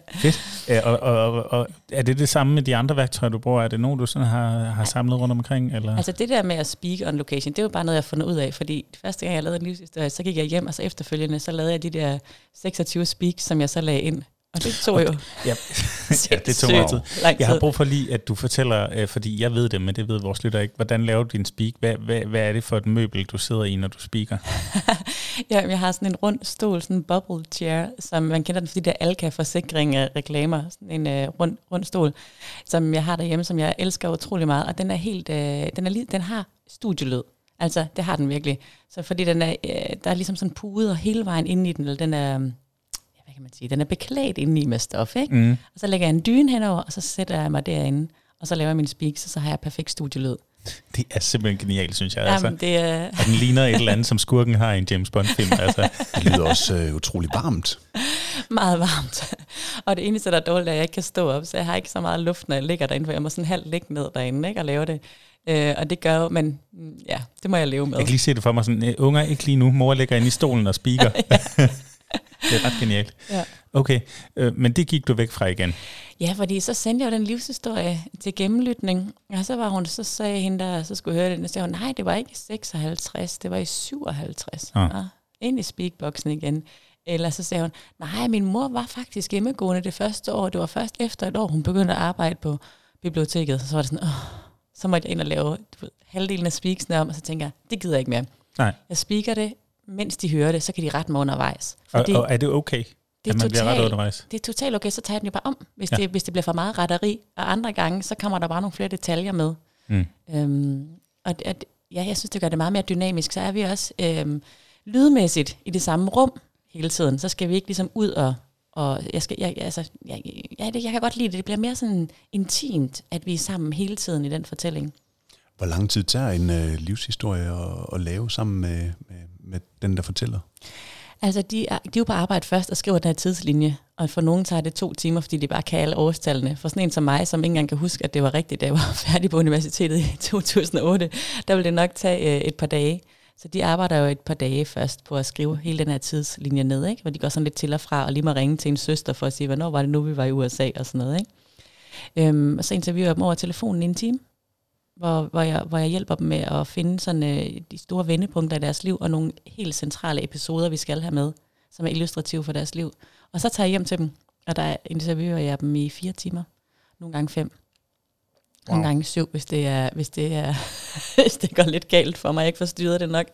Øh, og, og, og, og er det det samme med de andre værktøjer, du bruger? Er det nogen, du sådan har, har samlet rundt omkring? Eller? Altså det der med at speak on location, det er jo bare noget, jeg har fundet ud af, fordi første gang, jeg lavede en livshistorie, så gik jeg hjem, og så efterfølgende, så lavede jeg de der 26 speaks, som jeg så lagde ind. Og det tog jo ja. ja, det tog mig tid. Jeg har brug for lige, at du fortæller, øh, fordi jeg ved det, men det ved vores lytter ikke. Hvordan laver du din speak? Hvad, hvad, hvad er det for et møbel, du sidder i, når du speaker? Ja, jeg har sådan en rund stol, sådan en bubble chair, som man kender den, fordi der Alka forsikring øh, reklamer, sådan en øh, rund, rund stol, som jeg har derhjemme, som jeg elsker utrolig meget, og den er helt, øh, den, er lige, den har studielyd. Altså, det har den virkelig. Så fordi den er, øh, der er ligesom sådan puder hele vejen inde i den, eller den er, kan man sige, den er beklædt inde i med stof, ikke? Mm. Og så lægger jeg en dyne henover, og så sætter jeg mig derinde, og så laver jeg min speaks, og så har jeg perfekt studielyd. Det er simpelthen genialt, synes jeg. Jamen, Altså. det er... Og den ligner et eller andet, som skurken har i en James Bond-film. Altså. Det lyder også øh, utrolig varmt. meget varmt. og det eneste, der er dårligt, er, at jeg ikke kan stå op, så jeg har ikke så meget luft, når jeg ligger derinde, for jeg må sådan halvt ligge ned derinde ikke, og lave det. Øh, og det gør jo, men mm, ja, det må jeg leve med. Jeg kan lige se det for mig sådan, "Øh, unger, ikke lige nu. Mor ligger inde i stolen og speaker. det er ret genialt. Ja. Okay, øh, men det gik du væk fra igen. Ja, fordi så sendte jeg jo den livshistorie til gennemlytning, og så var hun, så sagde hende der, så skulle høre det, og så sagde hun, nej, det var ikke i 56, det var i 57. Ah. Ja. ind i speakboxen igen. Eller så sagde hun, nej, min mor var faktisk hjemmegående det første år, det var først efter et år, hun begyndte at arbejde på biblioteket, så var det sådan, åh, så måtte jeg ind og lave du ved, halvdelen af speaksene om, og så tænker jeg, det gider jeg ikke mere. Nej. Jeg speaker det, mens de hører det, så kan de rette mig undervejs. Og, Fordi og er det okay, det at er man bliver ret totalt undervejs? det er totalt okay, så tager jeg den jo bare om, hvis, Ja. det, hvis det bliver for meget retteri. Og andre gange, så kommer der bare nogle flere detaljer med. Mm. Øhm, og at, ja, jeg synes, det gør det meget mere dynamisk. Så er vi også øhm, lydmæssigt i det samme rum hele tiden. Så skal vi ikke ligesom ud og... og jeg, skal, jeg, altså, jeg, jeg, det, jeg kan godt lide det. Det bliver mere sådan intimt, at vi er sammen hele tiden i den fortælling. Hvor lang tid tager en øh, livshistorie at, at lave sammen med, med, med den, der fortæller? Altså, de er, de er jo på arbejde først og skriver den her tidslinje, Og for nogen tager det to timer, fordi de bare kan alle årstallene. For sådan en som mig, som ikke engang kan huske, at det var rigtigt, da jeg var færdig på universitetet i 2008, der ville det nok tage øh, et par dage. Så de arbejder jo et par dage først på at skrive hele den her tidslinje ned, ikke? hvor de går sådan lidt til og fra, og lige må ringe til en søster for at sige, hvornår var det nu, vi var i USA og sådan noget. Ikke? Øhm, og så interviewer jeg dem over telefonen i en time, hvor, hvor, jeg, hvor jeg hjælper dem med at finde sådan, øh, de store vendepunkter i deres liv, og nogle helt centrale episoder, vi skal have med, som er illustrative for deres liv. Og så tager jeg hjem til dem, og der interviewer jeg dem i fire timer, nogle gange fem. Wow. Nogle gange syv, hvis det, er, hvis, det er, hvis det går lidt galt for mig. Jeg ikke forstyrret det nok.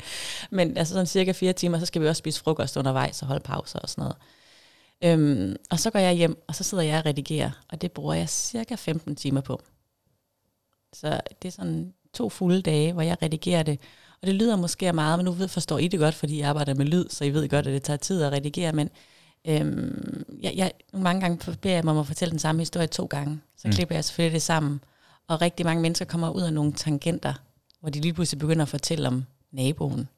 Men altså sådan cirka fire timer, så skal vi også spise frokost undervejs og holde pauser og sådan noget. Øhm, og så går jeg hjem, og så sidder jeg og redigerer, og det bruger jeg cirka 15 timer på. Så det er sådan to fulde dage, hvor jeg redigerer det. Og det lyder måske meget, men nu ved, forstår I det godt, fordi jeg arbejder med lyd, så I ved godt, at det tager tid at redigere, men øhm, jeg, jeg, mange gange beder jeg mig om at fortælle den samme historie to gange. Så mm. klipper jeg selvfølgelig det sammen. Og rigtig mange mennesker kommer ud af nogle tangenter, hvor de lige pludselig begynder at fortælle om naboen,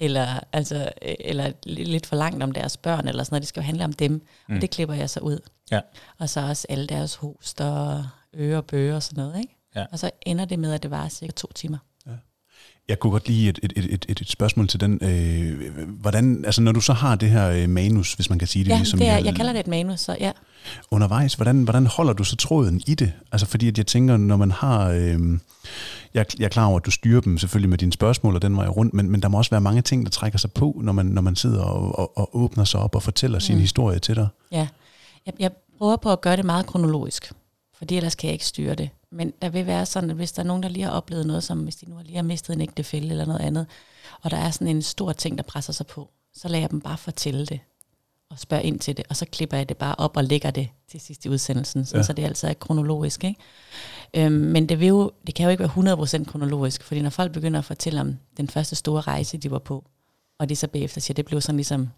eller, altså, eller lidt for langt om deres børn, eller sådan noget. Det skal jo handle om dem, mm. og det klipper jeg så ud. Ja. Og så også alle deres hoster, og bøger og sådan noget. Ikke? Ja. Og så ender det med, at det var cirka to timer. Ja. Jeg kunne godt lige et, et, et, et, et spørgsmål til den. Øh, hvordan, altså når du så har det her øh, manus, hvis man kan sige det. Ja, ligesom det er, jeg kalder det et manus, så ja. Undervejs, hvordan, hvordan holder du så tråden i det? Altså fordi at jeg tænker, når man har... Øh, jeg, jeg er klar over, at du styrer dem selvfølgelig med dine spørgsmål og den vej rundt, men, men der må også være mange ting, der trækker sig på, når man, når man sidder og, og, og åbner sig op og fortæller mm. sin historie til dig. Ja, jeg, jeg prøver på at gøre det meget kronologisk, fordi ellers kan jeg ikke styre det. Men der vil være sådan, at hvis der er nogen, der lige har oplevet noget, som hvis de nu lige har mistet en ægtefælde eller noget andet, og der er sådan en stor ting, der presser sig på, så lader jeg dem bare fortælle det og spørge ind til det, og så klipper jeg det bare op og lægger det til sidst i udsendelsen, ja. så det altid er kronologisk. Ikke? Øhm, men det, vil jo, det kan jo ikke være 100% kronologisk, fordi når folk begynder at fortælle om den første store rejse, de var på, og de så bagefter siger, det blev sådan ligesom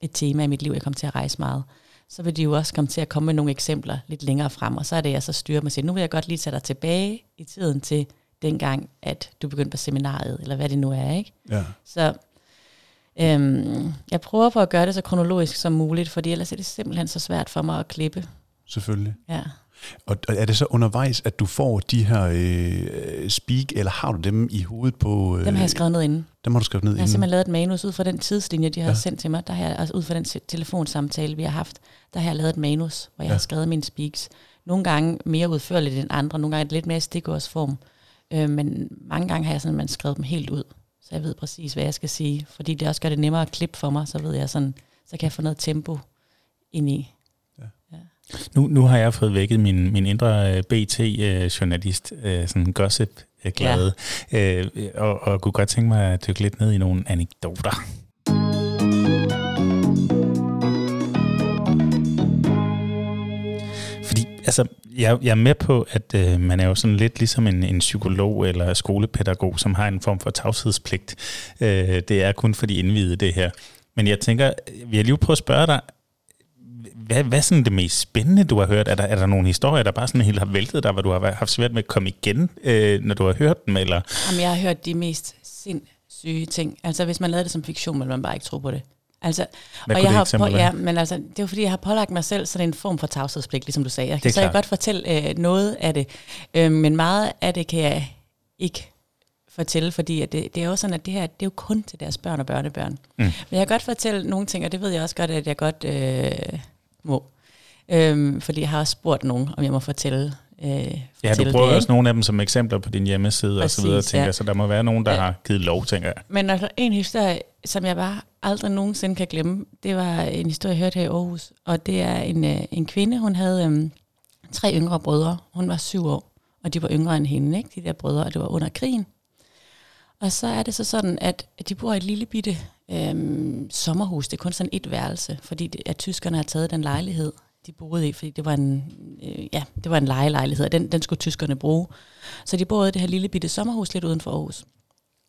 et tema i mit liv, jeg kom til at rejse meget, så vil de jo også komme til at komme med nogle eksempler lidt længere frem, og så er det, jeg så styrer mig til, nu vil jeg godt lige tage dig tilbage i tiden til dengang, at du begyndte på seminariet, eller hvad det nu er, ikke? Ja. Så øhm, jeg prøver på at gøre det så kronologisk som muligt, fordi ellers er det simpelthen så svært for mig at klippe. Selvfølgelig. Ja. Og er det så undervejs, at du får de her øh, speak, eller har du dem i hovedet på... Øh, dem har jeg skrevet ned inden. Dem har du skrevet ned inden? Jeg har simpelthen lavet et manus ud fra den tidslinje, de har ja. sendt til mig. Der har jeg, altså ud fra den telefonsamtale, vi har haft, der har jeg lavet et manus, hvor jeg ja. har skrevet mine speaks. Nogle gange mere udførligt end andre, nogle gange lidt mere stikårsform. Øh, men mange gange har jeg sådan, man skrevet dem helt ud, så jeg ved præcis, hvad jeg skal sige. Fordi det også gør det nemmere at klippe for mig, så ved jeg sådan, så kan jeg få noget tempo ind i. Nu, nu har jeg fået vækket min, min indre øh, BT-journalist, øh, sådan gossip glade, ja. øh, og, og kunne godt tænke mig at dykke lidt ned i nogle anekdoter. Fordi, altså, jeg, jeg er med på, at øh, man er jo sådan lidt ligesom en, en psykolog eller skolepædagog, som har en form for tavshedspligt. Øh, det er kun for de indvidede, det her. Men jeg tænker, vi har lige prøvet at spørge dig, hvad, hvad er sådan det mest spændende, du har hørt? Er der, er der nogle historier, der bare sådan helt har væltet dig, hvor du har haft svært med at komme igen, øh, når du har hørt dem? Eller? Jamen, jeg har hørt de mest sindssyge ting. Altså, hvis man lavede det som fiktion, vil man bare ikke tro på det. Altså, Hvad og jeg har på, ja, men altså, det er jo fordi, jeg har pålagt mig selv sådan en form for tavshedspligt, ligesom du sagde. Jeg, så jeg godt fortælle øh, noget af det, øh, men meget af det kan jeg ikke fortælle, fordi at det, det er jo sådan, at det her, det er jo kun til deres børn og børnebørn. Mm. Men jeg kan godt fortælle nogle ting, og det ved jeg også godt, at jeg godt øh, må. Øhm, fordi jeg har også spurgt nogen, om jeg må fortælle. Øh, ja, du bruger det, også nogle af dem som eksempler på din hjemmeside Præcis, og så videre, tænker ja. så der må være nogen, der ja. har givet lov, tænker jeg. Men altså, en historie, som jeg bare aldrig nogensinde kan glemme, det var en historie, jeg hørte her i Aarhus, og det er en, øh, en kvinde, hun havde øh, tre yngre brødre, hun var syv år, og de var yngre end hende, ikke? de der brødre, og det var under krigen. Og så er det så sådan, at de bor i et lille bitte øhm, sommerhus. Det er kun sådan et værelse, fordi det, at tyskerne har taget den lejlighed, de boede i, fordi det var en, øh, ja, det var en lejelejlighed, og den, den skulle tyskerne bruge. Så de boede i det her lille bitte sommerhus lidt uden for Aarhus.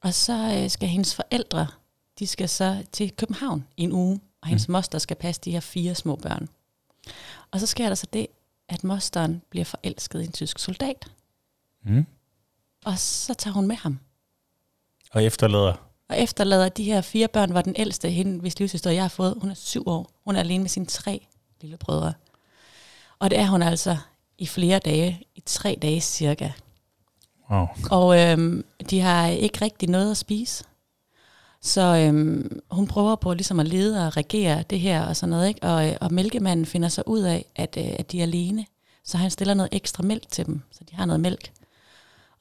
Og så øh, skal hendes forældre, de skal så til København i en uge, og hendes mm. moster skal passe de her fire små børn. Og så sker der så det, at mosteren bliver forelsket i en tysk soldat. Mm. Og så tager hun med ham. Og efterlader? Og efterlader de her fire børn, var den ældste, hende, hvis livshistorie jeg har fået, hun er syv år. Hun er alene med sine tre lille brødre. Og det er hun altså i flere dage, i tre dage cirka. Wow. Og øhm, de har ikke rigtig noget at spise. Så øhm, hun prøver på ligesom at lede og regere det her og sådan noget. Ikke? Og, øh, og mælkemanden finder så ud af, at, øh, at de er alene. Så han stiller noget ekstra mælk til dem, så de har noget mælk.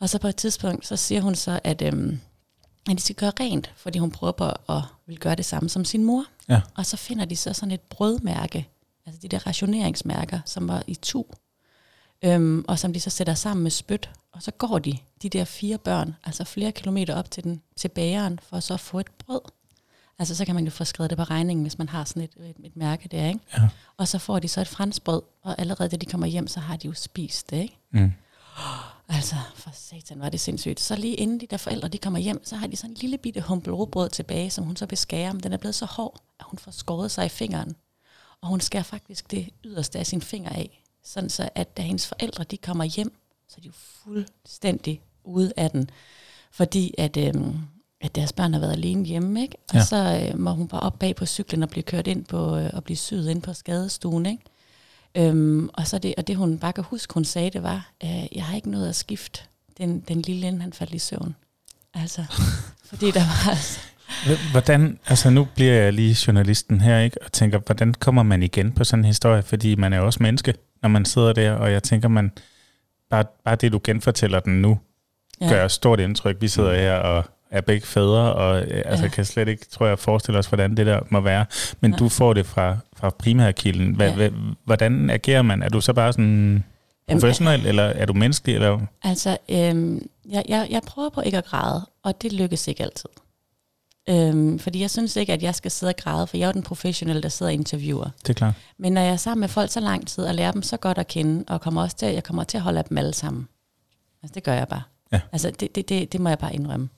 Og så på et tidspunkt, så siger hun så, at, øhm, at de skal gøre rent, fordi hun prøver på at vil gøre det samme som sin mor. Ja. Og så finder de så sådan et brødmærke, altså de der rationeringsmærker, som var i tu, øhm, og som de så sætter sammen med spyt. Og så går de, de der fire børn, altså flere kilometer op til, den, til bageren, for så at få et brød. Altså så kan man jo få skrevet det på regningen, hvis man har sådan et, et, et mærke der, ikke? Ja. Og så får de så et franskbrød, og allerede da de kommer hjem, så har de jo spist det, ikke? Mm. Altså, for satan var det sindssygt. Så lige inden de der forældre de kommer hjem, så har de sådan en lille bitte humpelrobrød tilbage, som hun så vil skære, men den er blevet så hård, at hun får skåret sig i fingeren. Og hun skærer faktisk det yderste af sin finger af, sådan så at da hendes forældre de kommer hjem, så er de jo fuldstændig ude af den. Fordi at, øhm, at deres børn har været alene hjemme, ikke? Og Ja. så øh, må hun bare op bag på cyklen og blive kørt ind på, øh, og blive syet ind på skadestuen, ikke? Øhm, og, så det, og det hun bare kan huske, hun sagde, det var, øh, jeg har ikke noget at skifte den, den lille, inden han faldt i søvn. Altså, fordi der var altså, Hvordan, altså nu bliver jeg lige journalisten her, ikke? Og tænker, hvordan kommer man igen på sådan en historie? Fordi man er jo også menneske, når man sidder der, og jeg tænker, man, bare, bare det, du genfortæller den nu, ja. gør stort indtryk. Vi sidder her og er begge fædre, og øh, altså, Ja. kan slet ikke, tror jeg, forestille os, hvordan det der må være. Men Nej. du får det fra, fra primærkilden. Hva, Ja. hva, hvordan agerer man? Er du så bare sådan Jamen, professionel, eller er du menneskelig? Eller? Altså, øhm, jeg, jeg, jeg prøver på ikke at græde, og det lykkes ikke altid. Øhm, fordi jeg synes ikke, at jeg skal sidde og græde, for jeg er jo den professionelle, der sidder og interviewer. Det er klart. Men når jeg er sammen med folk så lang tid, og lærer dem så godt at kende, og kommer også til, jeg kommer til at holde af dem alle sammen. Altså, det gør jeg bare. Ja. Altså, det, det, det, det må jeg bare indrømme.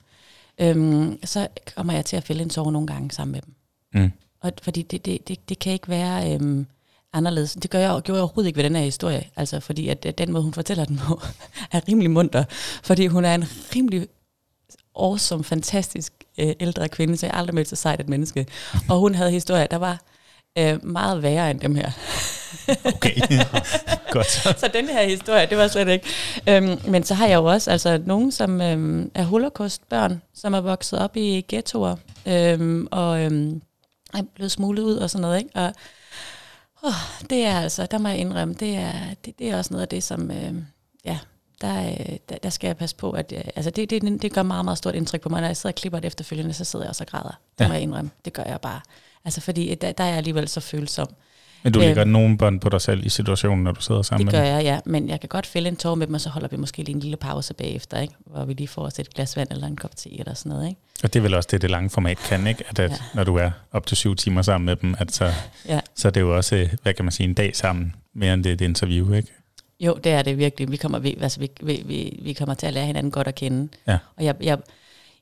Øhm, så kommer jeg til at fælde en tårer nogle gange sammen med dem. Mm. Og fordi det, det, det, det kan ikke være øhm, anderledes. Det gør jeg, gjorde jeg overhovedet ikke ved den her historie. Altså fordi at, at den måde, hun fortæller den på, er rimelig munter. Fordi hun er en rimelig awesome, fantastisk øh, ældre kvinde, så jeg aldrig mødt så sejt et menneske. Og hun havde historier, der var øh, meget værre end dem her. Okay, godt. så den her historie, det var slet ikke. Øhm, men så har jeg jo også altså, nogen, som øhm, er holocaustbørn, som er vokset op i ghettoer, øhm, og øhm, er blevet smuglet ud og sådan noget. Ikke? Og oh, det er altså, der må jeg indrømme, det er, det, det er også noget af det, som, øhm, ja, der, øh, der, der skal jeg passe på, at øh, altså det, det, det gør meget, meget stort indtryk på mig, når jeg sidder og klipper det efterfølgende, så sidder jeg også og græder. Det Ja. må jeg indrømme, det gør jeg bare. Altså fordi der, der er jeg alligevel så følsom. Men du lægger nogen bånd på dig selv i situationen, når du sidder sammen Det med gør dem? jeg, ja. Men jeg kan godt fælde en tår med dem, og så holder vi måske lige en lille pause bagefter, ikke? hvor vi lige får os et glas vand eller en kop te eller sådan noget. Ikke? Og det er vel også det, det lange format kan, ikke? At, at Ja. når du er op til syv timer sammen med dem, at så, Ja. så er det jo også, øh, hvad kan man sige, en dag sammen, mere end det er et interview, ikke? Jo, det er det virkelig. Vi kommer, vi, altså, vi, vi, vi, vi kommer til at lære hinanden godt at kende. Ja. Og jeg, jeg,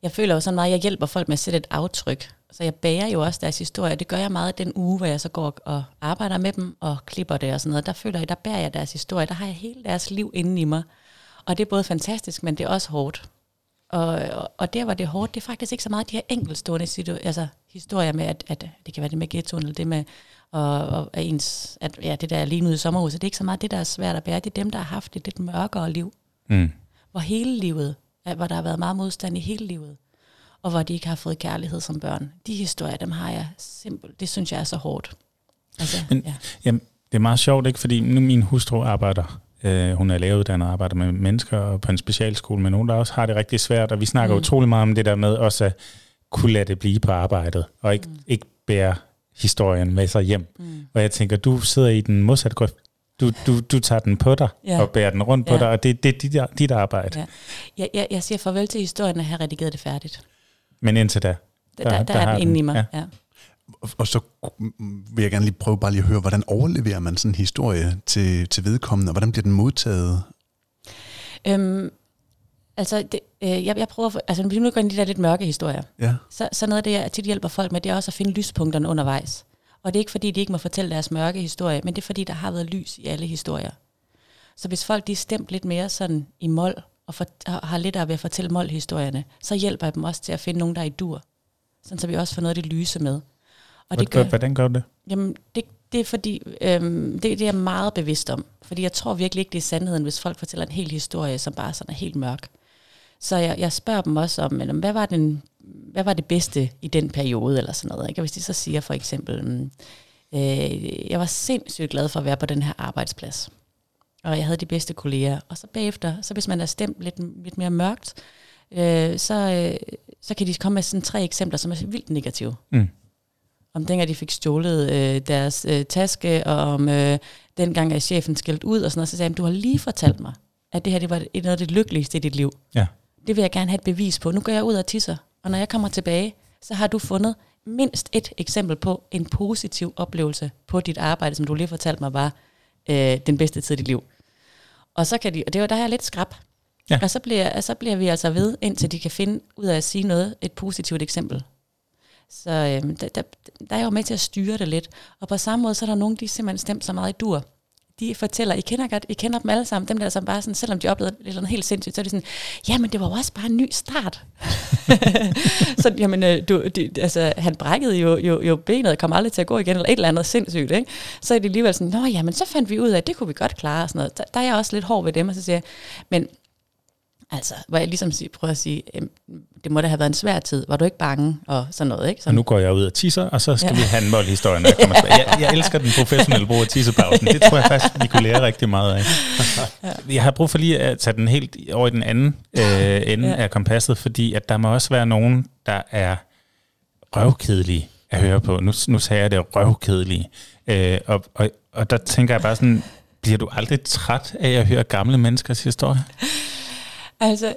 jeg føler jo sådan meget, at jeg hjælper folk med at sætte et aftryk. Så jeg bærer jo også deres historie. Det gør jeg meget den uge, hvor jeg så går og arbejder med dem og klipper det og sådan noget. Der føler jeg, der bærer jeg deres historie. Der har jeg hele deres liv inde i mig. Og det er både fantastisk, men det er også hårdt. Og, og, og der, hvor det hårdt, det er faktisk ikke så meget de her enkeltstående situ- altså, historier med, at, at det kan være det med ghettoen, eller det med og, og at ens, at, ja, det der er lige ude i sommerhuset. Det er ikke så meget det, der er svært at bære. Det er dem, der har haft et lidt mørkere liv. Mm. Hvor hele livet, hvor der har været meget modstand i hele livet. Og hvor de ikke har fået kærlighed som børn. De historier, dem har jeg simpelt. Det synes jeg er så hårdt. Altså, Men- ja. Jamen, det er meget sjovt, ikke? Fordi nu min hustru arbejder, øh, hun er læreuddannet og arbejder med mennesker på en specialskole, men nogen, der også har det rigtig svært, og vi snakker. Mm. utrolig meget om det der med også at kunne lade det blive på arbejdet, og ikke, mm. ikke bære historien med sig hjem. Mm. Og jeg tænker, du sidder i den modsatte grøft. Du, du, du tager den på dig Ja. og bærer den rundt på Ja. dig, og det, det er dit, dit arbejde. Ja. Jeg, jeg, jeg siger farvel til historien, og har redigeret det færdigt. Men indtil da, Der, Der- der, der, der er den inde i mig. ja. Ja. Og, og så vil jeg gerne lige prøve bare lige at høre, hvordan overleverer man sådan en historie til, til vedkommende, og hvordan bliver den modtaget? Øhm, altså, det, øh, jeg, jeg prøver, for- altså, hvis vi nu går ind i de der lidt mørke historier, Ja. så, så noget af det, jeg tit hjælper folk med, det er også at finde lyspunkterne undervejs. Og det er ikke fordi, de ikke må fortælle deres mørke historie, men det er fordi, der har været lys i alle historier. Så hvis folk de er stemt lidt mere sådan i mål, og for, har har lidt af ved at fortælle målhistorierne, så hjælper jeg dem også til at finde nogen, der er i dur. Sådan så vi også får noget af det lyse med. Og det gør, hvordan gør du det? jamen, det, det er fordi, øhm, det, det er jeg meget bevidst om. Fordi jeg tror virkelig ikke, det er sandheden, hvis folk fortæller en hel historie, som bare sådan er helt mørk. Så jeg, jeg spørger dem også om, men, hvad, var den, hvad var det bedste i den periode, eller sådan noget. Ikke? Og hvis de så siger for eksempel, mm, øh, jeg var sindssygt glad for at være på den her arbejdsplads. Og jeg havde de bedste kolleger. Og så bagefter, så hvis man er stemt lidt, lidt mere mørkt, øh, så, øh, så kan de komme med sådan tre eksempler, som er vildt negative. Mm. Om dengang de fik stjålet øh, deres øh, taske, og om øh, dengang er chefen skældt ud, og sådan noget, så sagde jeg, du har lige fortalt mig, at det her det var noget af det lykkeligste i dit liv. Ja. Det vil jeg gerne have et bevis på. Nu går jeg ud og tisser, og når jeg kommer tilbage, så har du fundet mindst et eksempel på en positiv oplevelse på dit arbejde, som du lige fortalte mig var øh, den bedste tid i dit liv. Og så kan de, og det var der er lidt skrab. Ja. Og så bliver, så bliver vi altså ved, indtil de kan finde ud af at sige noget, et positivt eksempel. Så øh, der, der, der er jeg jo med til at styre det lidt. Og på samme måde, så er der nogen, de simpelthen stemt så meget i dur de fortæller, I kender godt, I kender dem alle sammen, dem der som bare sådan, selvom de oplevede lidt noget helt sindssygt, så er det sådan, ja, men det var også bare en ny start. så jamen, øh, du, de, altså, han brækkede jo, jo, jo benet og kom aldrig til at gå igen, eller et eller andet sindssygt, ikke? Så er det alligevel sådan, nå ja, men så fandt vi ud af, at det kunne vi godt klare, og sådan noget. Der, der er jeg også lidt hård ved dem, og så siger jeg, men Altså, hvor jeg ligesom prøver at sige, det må da have været en svær tid. Var du ikke bange? Og sådan noget, ikke? Sådan. Og nu går jeg ud og tisser, og så skal ja. vi have en målhistorie, når jeg kommer jeg, jeg elsker den professionelle brug af tissepausen. Det tror jeg faktisk, vi kunne lære rigtig meget af. Jeg har brug for lige at tage den helt over i den anden øh, ende ja. af kompasset, fordi at der må også være nogen, der er røvkedelige at høre på. Nu, nu sagde jeg det røvkedelige. Øh, og, og, og der tænker jeg bare sådan, bliver du aldrig træt af at høre gamle menneskers historie? Altså,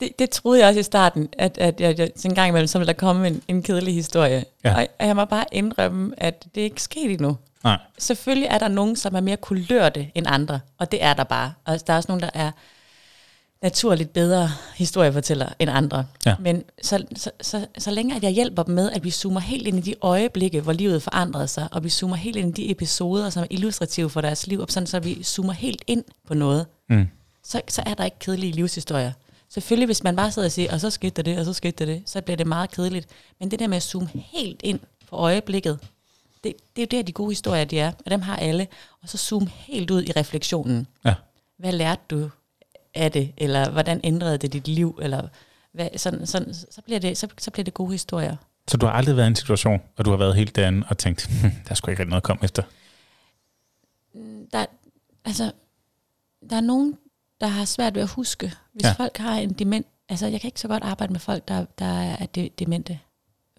det, det troede jeg også i starten, at, at jeg, jeg, en gang imellem, så ville der komme en, en kedelig historie. Ja. Og, og jeg må bare indrømme, at det ikke sket endnu. Nej. Selvfølgelig er der nogen, som er mere kulørte end andre, og det er der bare. Og der er også nogen, der er naturligt bedre historiefortæller end andre. Ja. Men så, så, så, så længe at jeg hjælper dem med, at vi zoomer helt ind i de øjeblikke, hvor livet forandrede sig, og vi zoomer helt ind i de episoder, som er illustrative for deres liv, og sådan, så vi zoomer helt ind på noget, mm så, så er der ikke kedelige livshistorier. Selvfølgelig, hvis man bare sidder og siger, og så skete der det, og så skete der det, så bliver det meget kedeligt. Men det der med at zoome helt ind på øjeblikket, det, det er jo der, de gode historier de er, og dem har alle. Og så zoome helt ud i refleksionen. Ja. Hvad lærte du af det? Eller hvordan ændrede det dit liv? Eller hvad, sådan, sådan, så, bliver det, så, så bliver det gode historier. Så du har aldrig været i en situation, hvor du har været helt derinde og tænkt, hm, der skulle ikke rigtig noget komme efter? Der, altså, der er nogen, der har svært ved at huske. Hvis ja. folk har en dement, altså jeg kan ikke så godt arbejde med folk, der, der er de, demente.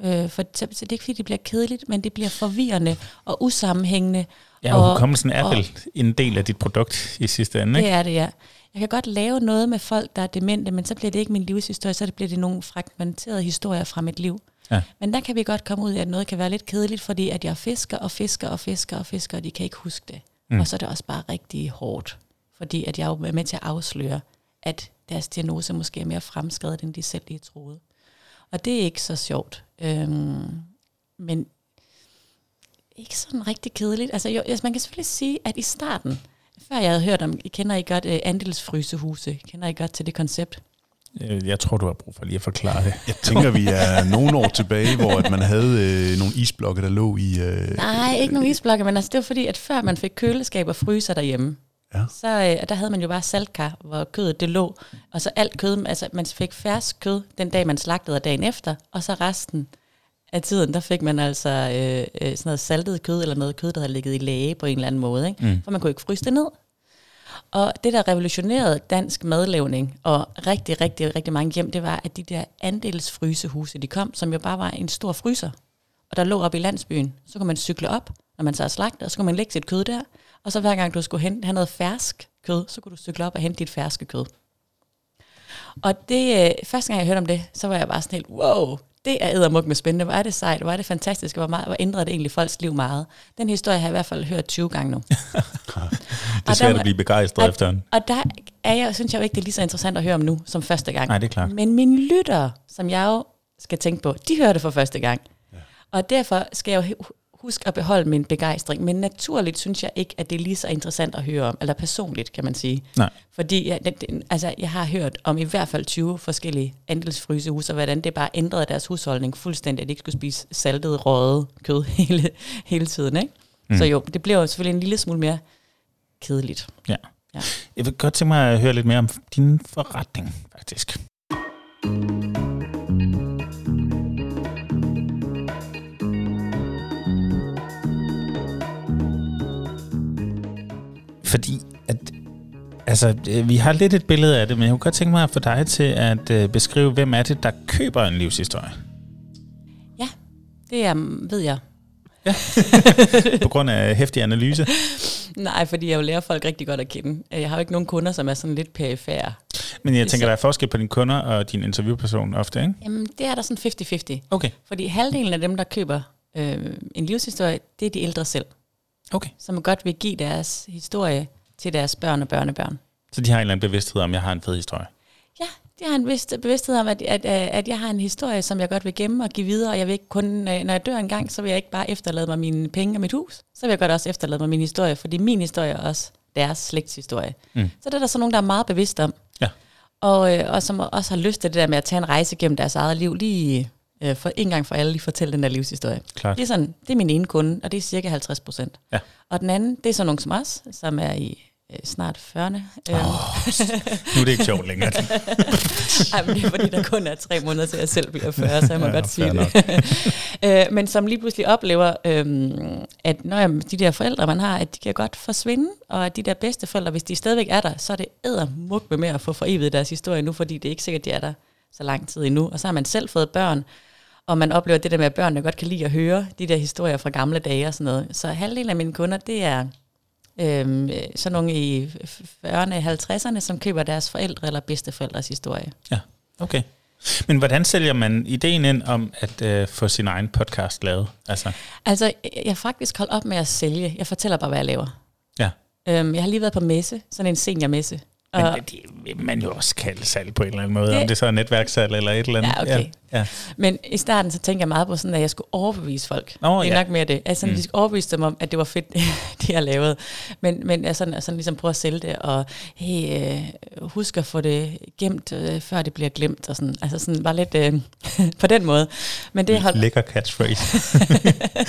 Øh, for så, så det er ikke fordi, det bliver kedeligt, men det bliver forvirrende og usammenhængende. Ja, og, og hukommelsen er og, vel en del af dit produkt i sidste ende, ikke? Det er det, ja. Jeg kan godt lave noget med folk, der er demente, men så bliver det ikke min livshistorie, så bliver det nogle fragmenterede historier fra mit liv. Ja. Men der kan vi godt komme ud af, at noget kan være lidt kedeligt, fordi at jeg fisker og fisker og fisker og fisker, og de kan ikke huske det. Mm. Og så er det også bare rigtig hårdt fordi at jeg er med til at afsløre, at deres diagnose måske er mere fremskrevet, end de selv lige troede. Og det er ikke så sjovt. Øhm, men ikke sådan rigtig kedeligt. Altså, jo, altså man kan selvfølgelig sige, at i starten, før jeg havde hørt om, I kender I godt uh, andelsfrysehuse, kender I godt til det koncept? Øh, jeg tror, du har brug for lige at forklare det. Jeg tænker, vi er nogle år tilbage, hvor at man havde øh, nogle isblokke, der lå i... Øh, Nej, ikke nogle isblokke, men altså, det var fordi, at før man fik køleskab og fryser derhjemme, Ja. Så øh, der havde man jo bare saltkar, hvor kødet det lå. Og så alt kød, altså man fik fersk kød den dag, man slagtede og dagen efter, og så resten af tiden, der fik man altså øh, øh, sådan noget saltet kød, eller noget kød, der havde ligget i læge på en eller anden måde. Ikke? Mm. For man kunne ikke fryse det ned. Og det, der revolutionerede dansk madlavning, og rigtig, rigtig, rigtig mange hjem, det var, at de der andelsfrysehuse, de kom, som jo bare var en stor fryser. Og der lå op i landsbyen. Så kunne man cykle op, når man så slagtet, og så kunne man lægge sit kød der. Og så hver gang du skulle hente, have noget fersk kød, så kunne du cykle op og hente dit ferske kød. Og det, øh, første gang jeg hørte om det, så var jeg bare sådan helt, wow, det er eddermuk med spændende, hvor er det sejt, hvor er det fantastisk, hvor, meget, hvor ændrede det egentlig folks liv meget. Den historie har jeg i hvert fald hørt 20 gange nu. det er svært at blive begejstret efter den. Og der er jeg, synes jeg jo ikke, det er lige så interessant at høre om nu, som første gang. Nej, det er klart. Men mine lyttere, som jeg jo skal tænke på, de hører det for første gang. Ja. Og derfor skal jeg jo husk at beholde min begejstring. Men naturligt synes jeg ikke, at det er lige så interessant at høre om, eller personligt, kan man sige. Nej. Fordi jeg, altså, jeg har hørt om i hvert fald 20 forskellige andelsfrysehuse, og hvordan det bare ændrede deres husholdning fuldstændig, at de ikke skulle spise saltet, røget kød hele, hele tiden. Ikke? Mm. Så jo, det bliver jo selvfølgelig en lille smule mere kedeligt. Ja. ja. Jeg vil godt tænke mig at høre lidt mere om din forretning, faktisk. Fordi at, altså, øh, vi har lidt et billede af det, men jeg kunne godt tænke mig at få dig til at øh, beskrive, hvem er det, der køber en livshistorie? Ja, det er, ved jeg. Ja, på grund af hæftig analyse. Nej, fordi jeg jo lærer folk rigtig godt at kende. Jeg har jo ikke nogen kunder, som er sådan lidt perifære. Men jeg tænker, der er forskel på dine kunder og din interviewperson ofte, ikke? Jamen, det er der sådan 50-50. Okay. Fordi halvdelen af dem, der køber øh, en livshistorie, det er de ældre selv. Okay. Som godt vil give deres historie til deres børn og børnebørn. Så de har en eller anden bevidsthed om, at jeg har en fed historie? Ja, de har en bevidst, bevidsthed om, at, at, at jeg har en historie, som jeg godt vil gemme og give videre, og jeg vil ikke kun, når jeg dør en gang, så vil jeg ikke bare efterlade mig mine penge og mit hus, så vil jeg godt også efterlade mig min historie, fordi min historie er også deres slægtshistorie. Mm. Så det er der så nogen, der er meget bevidst om. Ja. Og, øh, og som også har lyst til det der med at tage en rejse gennem deres eget liv, lige øh, for en gang for alle lige fortælle den der livshistorie. Klart. Det er, sådan, det er min ene kunde, og det er cirka 50 procent. Ja. Og den anden, det er så nogen som os, som er i øh, snart 40'erne. Oh, nu er det ikke sjovt længere. Ej, men det er fordi, der kun er tre måneder til, at jeg selv bliver 40, så jeg må ja, godt sige det. øh, men som lige pludselig oplever, øh, at når jeg, de der forældre, man har, at de kan godt forsvinde, og at de der bedste forældre, hvis de stadigvæk er der, så er det ædermuk med at få forevet deres historie nu, fordi det er ikke sikkert, de er der så lang tid endnu. Og så har man selv fået børn, og man oplever det der med, at børnene godt kan lide at høre de der historier fra gamle dage og sådan noget. Så halvdelen af mine kunder, det er øhm, sådan nogle i 40'erne, 50'erne, som køber deres forældre eller bedsteforældres historie. Ja, okay. Men hvordan sælger man ideen ind om at øh, få sin egen podcast lavet? Altså, altså jeg faktisk holdt op med at sælge. Jeg fortæller bare, hvad jeg laver. Ja. Øhm, jeg har lige været på messe, sådan en seniormesse. Men og, det vil man jo også kalde salg på en eller anden måde, det, om det så er netværkssalg eller et eller andet. Ja, okay. Ja, ja. Men i starten så tænkte jeg meget på sådan, at jeg skulle overbevise folk. Oh, det er ja. nok mere det. Altså, mm. de skulle overbevise dem om, at det var fedt, det jeg lavede. Men, men jeg sådan, sådan ligesom prøve at sælge det, og hey, øh, husk at få det gemt, øh, før det bliver glemt. Og sådan. Altså sådan bare lidt øh, på den måde. Men det hold... Lækker catchphrase.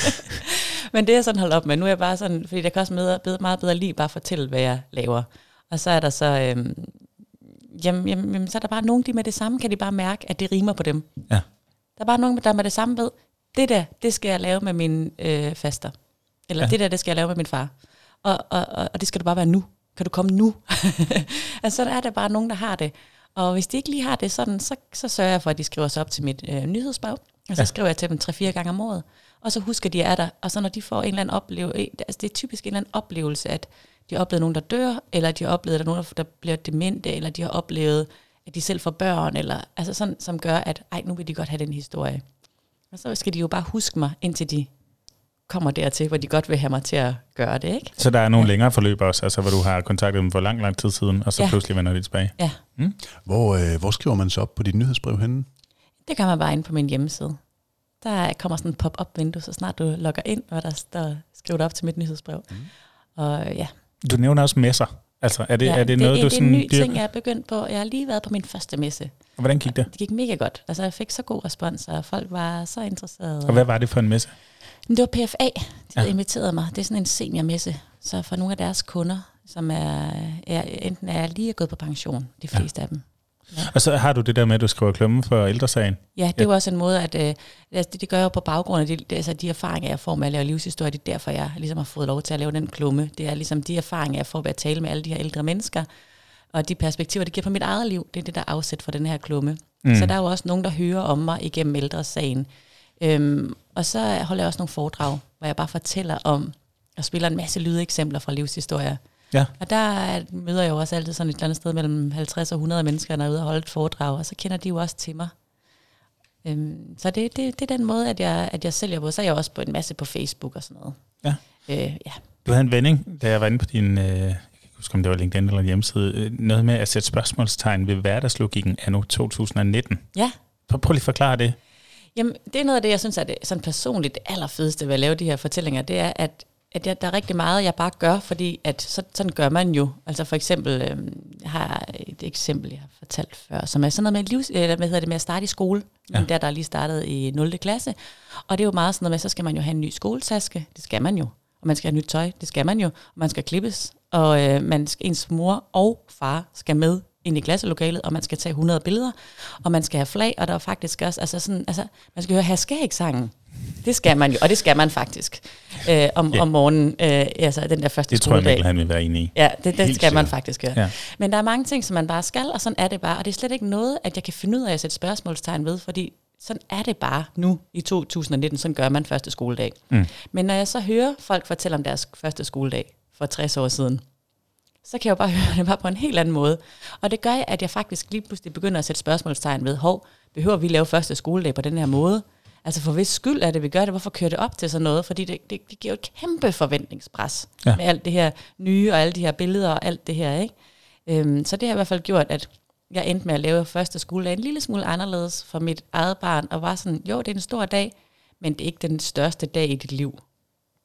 men det er sådan holdt op med. Nu er jeg bare sådan, fordi jeg kan også med, meget bedre lige bare fortælle, hvad jeg laver. Og så er der så, øhm, jamen, jamen, så er der bare nogen, de med det samme, kan de bare mærke, at det rimer på dem. Ja. Der er bare nogen, der med det samme ved, det der, det skal jeg lave med min øh, faster. Eller ja. det der, det skal jeg lave med min far. Og, og, og, og det skal du bare være nu. Kan du komme nu? altså, så er der bare nogen, der har det. Og hvis de ikke lige har det sådan, så, så sørger jeg for, at de skriver sig op til mit øh, nyhedsbrev. Og så ja. skriver jeg til dem tre-fire gange om året. Og så husker de, at er der. Og så når de får en eller anden oplevelse, altså det er typisk en eller anden oplevelse, at de har oplevet nogen, der dør, eller de har oplevet, at der er nogen, der bliver demente, eller de har oplevet, at de selv får børn, eller altså sådan, som gør, at ej, nu vil de godt have den historie. Og så skal de jo bare huske mig, indtil de kommer dertil, hvor de godt vil have mig til at gøre det, ikke? Så der er nogle ja. længere forløb også, altså hvor du har kontaktet dem for lang, lang tid siden, og så ja. pludselig vender de tilbage? Ja. Mm? Hvor, øh, hvor skriver man så op på dit nyhedsbrev henne? Det kan man bare ind på min hjemmeside. Der kommer sådan en pop-up-vindue, så snart du logger ind, og der, der skriver du op til mit nyhedsbrev. Mm. Og ja, du nævner også messer. Altså, er det, ja, er det noget, det, du det sådan... Det er en ny ting, jeg er begyndt på. Jeg har lige været på min første messe. Og hvordan gik det? Det gik mega godt. Altså, jeg fik så god respons, og folk var så interesserede. Og hvad var det for en messe? Det var PFA, de ja. havde inviteret mig. Det er sådan en seniormesse. Så for nogle af deres kunder, som er, er enten er lige gået på pension, de fleste ja. af dem. Ja. Og så har du det der med, at du skriver klumme for ældresagen. Ja, det er ja. også en måde, at øh, det, det gør jeg på baggrund af de, altså de erfaringer, jeg får med at lave livshistorie. Det er derfor, jeg ligesom har fået lov til at lave den klumme. Det er ligesom de erfaringer, jeg får ved at tale med alle de her ældre mennesker. Og de perspektiver, det giver på mit eget liv, det er det, der er afsæt for den her klumme. Mm. Så der er jo også nogen, der hører om mig igennem ældresagen. Øhm, og så holder jeg også nogle foredrag, hvor jeg bare fortæller om, og spiller en masse lydeksempler fra livshistorier. Ja. Og der møder jeg jo også altid sådan et eller andet sted mellem 50 og 100 mennesker, der er ude og holde et foredrag, og så kender de jo også til mig. Øhm, så det, det, det er den måde, at jeg, at jeg sælger på. Så er jeg også på en masse på Facebook og sådan noget. Ja. Øh, ja. Du havde en vending, da jeg var inde på din, øh, jeg kan ikke huske, om det var LinkedIn eller hjemmeside, øh, noget med at sætte spørgsmålstegn ved hverdagslogikken anno 2019. Ja. Prøv, prøv lige at forklare det. Jamen, det er noget af det, jeg synes er det sådan personligt allerfedeste ved at lave de her fortællinger, det er, at at jeg, der er rigtig meget, jeg bare gør, fordi at så, sådan gør man jo. Altså for eksempel, øh, jeg har et eksempel, jeg har fortalt før, som er sådan noget med, livs, eller hvad hedder det, med at starte i skole. Ja. Der, der er lige startet i 0. klasse. Og det er jo meget sådan noget med, så skal man jo have en ny skoletaske. Det skal man jo. og man skal have nyt tøj, det skal man jo, og man skal klippes, og øh, man skal, ens mor og far skal med ind i klasselokalet, og man skal tage 100 billeder, og man skal have flag, og der er faktisk også, altså sådan, altså, man skal høre Haskæg-sangen. Det skal man jo, og det skal man faktisk, øh, om, Ja. om morgenen, øh, altså den der første Det tror jeg. Mikkel han vil være enig i. Ja, det, det Helt skal man sikkert. faktisk gøre. Ja. Men der er mange ting, som man bare skal, og sådan er det bare. Og det er slet ikke noget, at jeg kan finde ud af at sætte spørgsmålstegn ved, fordi sådan er det bare nu i 2019. Sådan gør man første skoledag. Mm. Men når jeg så hører folk fortælle om deres første skoledag for 60 år siden, så kan jeg jo bare høre det bare på en helt anden måde. Og det gør, at jeg faktisk lige pludselig begynder at sætte spørgsmålstegn ved, hov, behøver vi lave første skoledag på den her måde? Altså for hvis skyld er det, vi gør det, hvorfor kører det op til sådan noget? Fordi det, det, det giver et kæmpe forventningspres Ja. med alt det her nye, og alle de her billeder og alt det her, ikke? Øhm, så det har i hvert fald gjort, at jeg endte med at lave første skoledag en lille smule anderledes for mit eget barn, og var sådan, jo, det er en stor dag, men det er ikke den største dag i dit liv.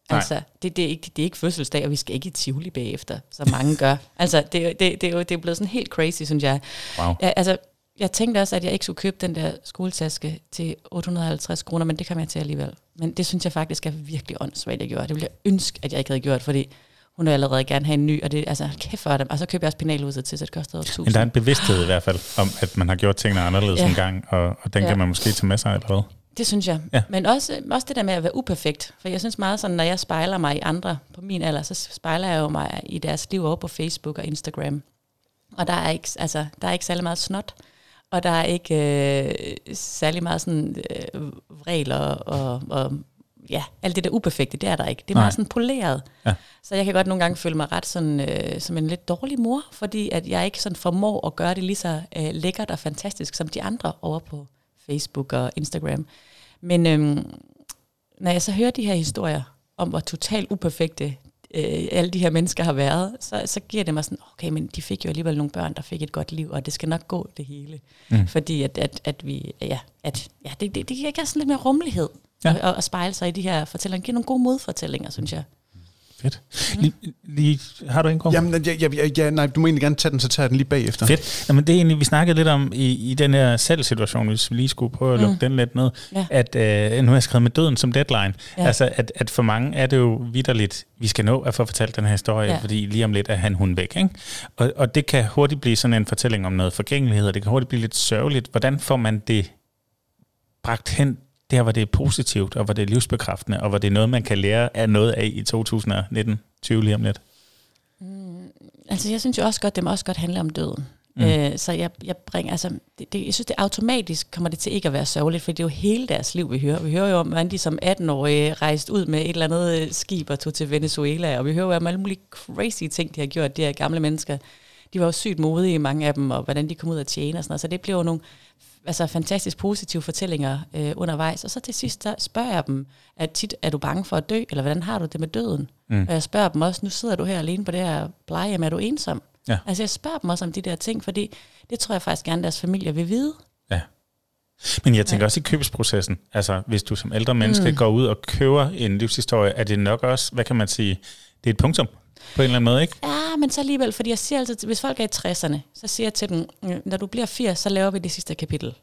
Nej. Altså, det, det, er ikke, det er ikke fødselsdag, og vi skal ikke i Tivoli bagefter, som mange gør. Altså, det, er jo- det, det, er jo det er blevet sådan helt crazy, synes jeg. Wow. Ja, altså, jeg tænkte også, at jeg ikke skulle købe den der skoletaske til 850 kroner, men det kom jeg til alligevel. Men det synes jeg faktisk er virkelig åndssvagt, jeg gjorde. Det ville jeg ønske, at jeg ikke havde gjort, fordi hun vil allerede gerne have en ny, og det altså kæft for dem. Og så købte jeg også penalhuset til, så det kostede over 1000. Men der er en bevidsthed i hvert fald om, at man har gjort tingene anderledes Ja. en gang, og, og den Ja. kan man måske tage med sig eller hvad? Det synes jeg. Ja. Men også, også det der med at være uperfekt. For jeg synes meget sådan, når jeg spejler mig i andre på min alder, så spejler jeg jo mig i deres liv over på Facebook og Instagram. Og der er ikke, altså, der er ikke særlig meget snot. Og der er ikke øh, særlig meget sådan øh, regler og, og ja, alt det der uperfekte, det er der ikke. Det er Nej. meget sådan poleret. Ja. Så jeg kan godt nogle gange føle mig ret sådan, øh, som en lidt dårlig mor, fordi at jeg ikke sådan formår at gøre det lige så øh, lækkert og fantastisk som de andre over på Facebook og Instagram. Men øhm, når jeg så hører de her historier om, hvor totalt uperfekte øh, alle de her mennesker har været, så, så giver det mig sådan, okay, men de fik jo alligevel nogle børn, der fik et godt liv, og det skal nok gå det hele. Mm. Fordi at, at, at vi, ja, at, ja det, det, det giver sådan lidt mere rummelighed Ja. at, at spejle sig i de her fortællinger. Det giver nogle gode modfortællinger, synes jeg. Fedt. Lige, lige, har du en kort? Jamen, ja, ja, ja, ja, nej, du må egentlig gerne tage den, så tager jeg den lige bagefter. Fedt. Jamen, det er egentlig, vi snakkede lidt om i, i den her salgssituation, hvis vi lige skulle prøve at lukke mm. den lidt ned, Ja. at øh, nu har jeg skrevet med døden som deadline. Ja. Altså, at, at for mange er det jo vidderligt, vi skal nå at få fortalt den her historie. Ja. fordi lige om lidt er han hun væk. Ikke? Og, og det kan hurtigt blive sådan en fortælling om noget forgængelighed, og det kan hurtigt blive lidt sørgeligt. Hvordan får man det bragt hen der, hvor det er positivt, og hvor det er livsbekræftende, og hvor det er noget, man kan lære af noget af i 2019, 20 lige om lidt? Altså, jeg synes jo også godt, det må også godt handle om døden. Mm. Mm. Øh, så jeg, jeg bringer, altså, det, det, jeg synes, det automatisk kommer det til ikke at være sørgeligt, for det er jo hele deres liv, vi hører. Vi hører jo om, hvordan de som 18-årige rejste ud med et eller andet øh, skib og tog til Venezuela, og vi hører jo om alle mulige crazy ting, de har gjort, de her gamle mennesker. De var jo sygt modige, mange af dem, og hvordan de kom ud af tjene og sådan noget. Så det bliver jo nogle altså, fantastisk positive fortællinger øh, undervejs. Og så til sidst så spørger jeg dem, at tit er du bange for at dø, eller hvordan har du det med døden? Mm. Og jeg spørger dem også, nu sidder du her alene på det her plejehjem, er du ensom? Ja. Altså jeg spørger dem også om de der ting, fordi det tror jeg faktisk gerne, deres familie vil vide. Ja. Men jeg tænker ja. også i købsprocessen. Altså, hvis du som ældre menneske mm. går ud og køber en livshistorie, er det nok også, hvad kan man sige, det er et punktum på en eller anden måde, ikke? Ja, men så alligevel, fordi jeg siger altid, hvis folk er i 60'erne, så siger jeg til dem, "Øh, når du bliver 80, så laver vi det sidste kapitel.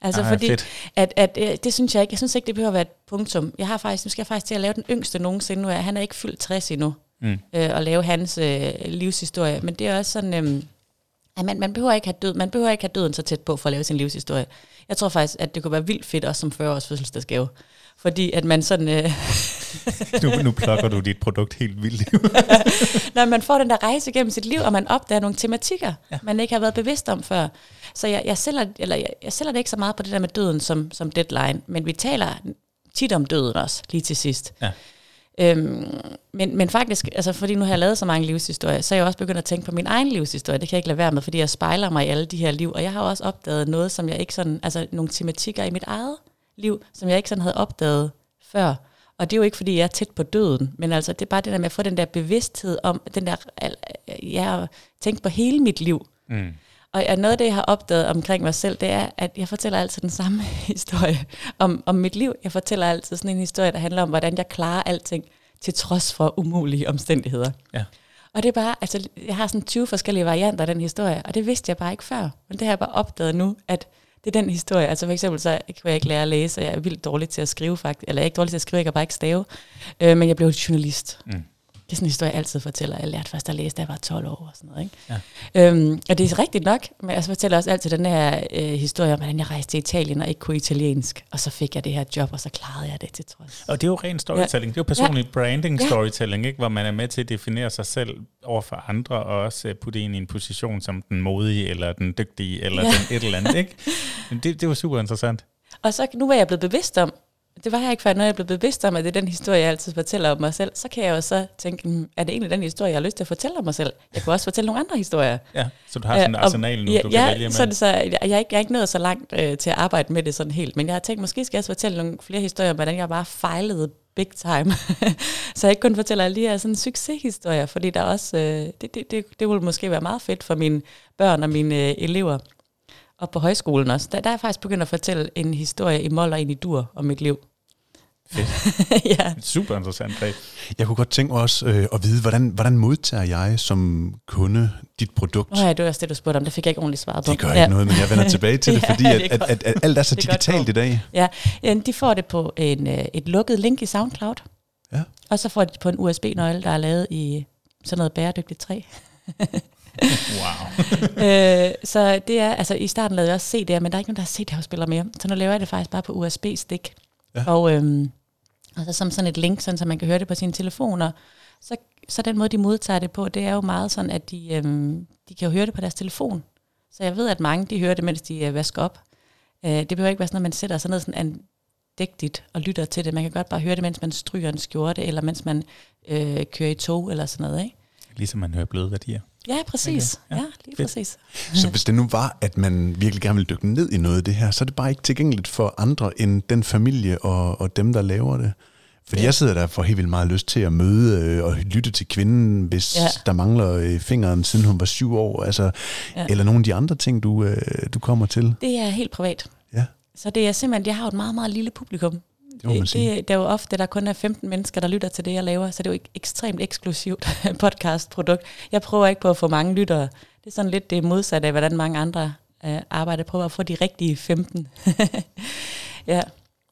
Altså Ah, fordi, fedt. at, at, øh, det synes jeg ikke, jeg synes ikke, det behøver at være et punktum. Jeg har faktisk, nu skal jeg faktisk til at lave den yngste nogensinde nu, er, han er ikke fyldt 60 endnu, Mm. øh, og lave hans øh, livshistorie. Men det er også sådan, øh, at man, man, behøver ikke have død, man behøver ikke have døden så tæt på for at lave sin livshistorie. Jeg tror faktisk, at det kunne være vildt fedt også som 40-års fødselsdagsgave. Fordi at man sådan... Øh, Nu, nu plukker du dit produkt helt vildt. når man får den der rejse gennem sit liv, og man opdager nogle tematikker, Ja. man ikke har været bevidst om før. Så jeg, jeg, sælger, eller jeg, jeg sælger det ikke så meget på det der med døden som, som deadline, men vi taler tit om døden også, lige til sidst. Ja. Øhm, men, men faktisk, altså fordi nu har jeg lavet så mange livshistorier, så er jeg også begyndt at tænke på min egen livshistorie. Det kan jeg ikke lade være med, fordi jeg spejler mig i alle de her liv. Og jeg har også opdaget noget, som jeg ikke sådan, altså nogle tematikker i mit eget liv, som jeg ikke sådan havde opdaget før. Og det er jo ikke, fordi jeg er tæt på døden, men altså det er bare det der med at få den der bevidsthed om, den der, jeg har tænkt på hele mit liv. Mm. Og og noget af det, jeg har opdaget omkring mig selv, det er, at jeg fortæller altid den samme historie om, om mit liv. Jeg fortæller altid sådan en historie, der handler om, hvordan jeg klarer alting til trods for umulige omstændigheder. Ja. Og det er bare, altså jeg har sådan 20 forskellige varianter af den historie, og det vidste jeg bare ikke før. Men det har jeg bare opdaget nu, at det er den historie. Altså for eksempel så kunne jeg ikke lære at læse, og jeg er vildt dårlig til at skrive faktisk. Eller jeg er ikke dårlig til at skrive, jeg kan bare ikke stave. Øh, men jeg blev journalist. Mm. Det er sådan en historie, jeg altid fortæller. Jeg lærte først at læse, da jeg var 12 år og sådan noget. Ikke? Ja. Øhm, og det er rigtigt nok, men jeg fortæller også altid den her øh, historie om, hvordan jeg rejste til Italien og ikke kunne italiensk. Og så fik jeg det her job, og så klarede jeg det til trods. Og det er jo ren storytelling. Ja. Det er jo personlig ja. branding storytelling, ikke? hvor man er med til at definere sig selv over for andre, og også putte ind i en position som den modige, eller den dygtige, eller ja. den et eller andet. Ikke? Men det, det var super interessant. Og så nu var jeg blevet bevidst om, det var jeg ikke før, når jeg blev bevidst om, at det er den historie, jeg altid fortæller om mig selv, så kan jeg jo så tænke, hmm, er det egentlig den historie, jeg har lyst til at fortælle om mig selv? Jeg kunne også fortælle nogle andre historier. Ja, så du har sådan en arsenal nu, ja, du ja, kan vælge med. Så, så jeg, jeg, er ikke, jeg er ikke nået så langt øh, til at arbejde med det sådan helt, men jeg har tænkt, måske skal jeg også fortælle nogle flere historier om, hvordan jeg bare fejlede big time. så jeg ikke kun fortæller alle de her sådan succeshistorier, fordi der også, øh, det, det, det, det ville måske være meget fedt for mine børn og mine øh, elever. Og på højskolen også. Der, der er jeg faktisk begyndt at fortælle en historie i mål og en i dur om mit liv. Fedt. ja. Super interessant greb. Jeg kunne godt tænke mig også øh, at vide, hvordan, hvordan modtager jeg som kunde dit produkt? Oh ja, det var også det, du spurgte om. Det fik jeg ikke ordentligt svaret på. Det gør ja. ikke noget, men jeg vender tilbage til det, ja, fordi at, at, at, at alt er så det digitalt i dag. Ja, de får det på en, øh, et lukket link i SoundCloud. Ja. Og så får de på en USB-nøgle, der er lavet i sådan noget bæredygtigt træ. wow. øh, så det er, altså i starten lavede jeg også CD'er, men der er ikke nogen, der har CD-afspiller mere. Så nu laver jeg det faktisk bare på USB-stik. Ja. Og, øhm, og så som sådan et link, sådan, så man kan høre det på sine telefoner. Så, så den måde, de modtager det på, det er jo meget sådan, at de, øhm, de kan jo høre det på deres telefon. Så jeg ved, at mange de hører det, mens de øh, vasker op. Øh, det behøver ikke være sådan, at man sætter sig ned sådan dægtigt og lytter til det. Man kan godt bare høre det, mens man stryger en skjorte, eller mens man øh, kører i tog, eller sådan noget. Ikke? Ligesom man hører bløde værdier. Ja, præcis. Okay. Ja, ja, lige Fedt. præcis. Så hvis det nu var, at man virkelig gerne ville dykke ned i noget af det her, så er det bare ikke tilgængeligt for andre end den familie og, og dem, der laver det. Fordi ja. jeg sidder der for helt vildt meget lyst til at møde øh, og lytte til kvinden, hvis ja. der mangler øh, fingeren, siden hun var syv år, altså, ja. eller nogle af de andre ting, du, øh, du kommer til. Det er helt privat. Ja. Så det er simpelthen, jeg har et meget, meget lille publikum. Det, det, det, det er jo ofte, der kun er 15 mennesker, der lytter til det, jeg laver, så det er jo et ekstremt eksklusivt podcastprodukt. Jeg prøver ikke på at få mange lyttere. Det er sådan lidt det modsatte af, hvordan mange andre øh, arbejder på at få de rigtige 15. ja.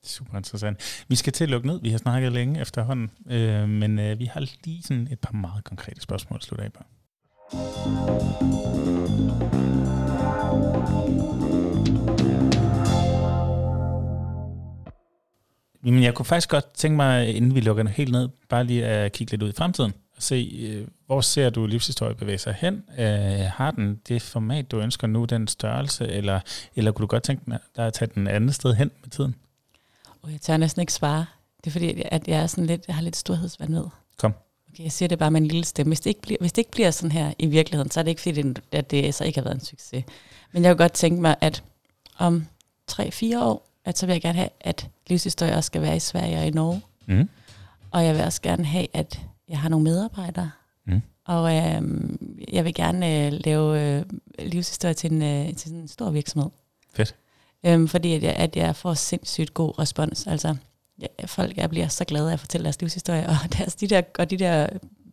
Super interessant. Vi skal til at lukke ned. Vi har snakket længe efterhånden, øh, men øh, vi har lige sådan et par meget konkrete spørgsmål at slutte af på. Jamen, jeg kunne faktisk godt tænke mig, inden vi lukker helt ned, bare lige at kigge lidt ud i fremtiden og se, øh, hvor ser du livshistorie bevæge sig hen? Øh, har den det format, du ønsker nu, den størrelse, eller, eller kunne du godt tænke dig at tage den anden sted hen med tiden? Oh, jeg tør næsten ikke svare. Det er fordi, at jeg, er sådan lidt, jeg har lidt storhedsvandvid. Kom. Okay, jeg siger det bare med en lille stemme. Hvis det, ikke bliver, hvis det ikke bliver sådan her i virkeligheden, så er det ikke fordi, at det så ikke har været en succes. Men jeg kunne godt tænke mig, at om 3-4 år, at så vil jeg gerne have, at livshistorie også skal være i Sverige og i Norge. Mm. Og jeg vil også gerne have, at jeg har nogle medarbejdere. Mm. Og øh, jeg vil gerne øh, lave øh, livshistorie til en, øh, til en stor virksomhed. Fedt. Øhm, fordi at jeg, at jeg får sindssygt god respons. Altså, ja, folk jeg bliver så glade af at fortælle deres livshistorie, og, deres, de der, og de der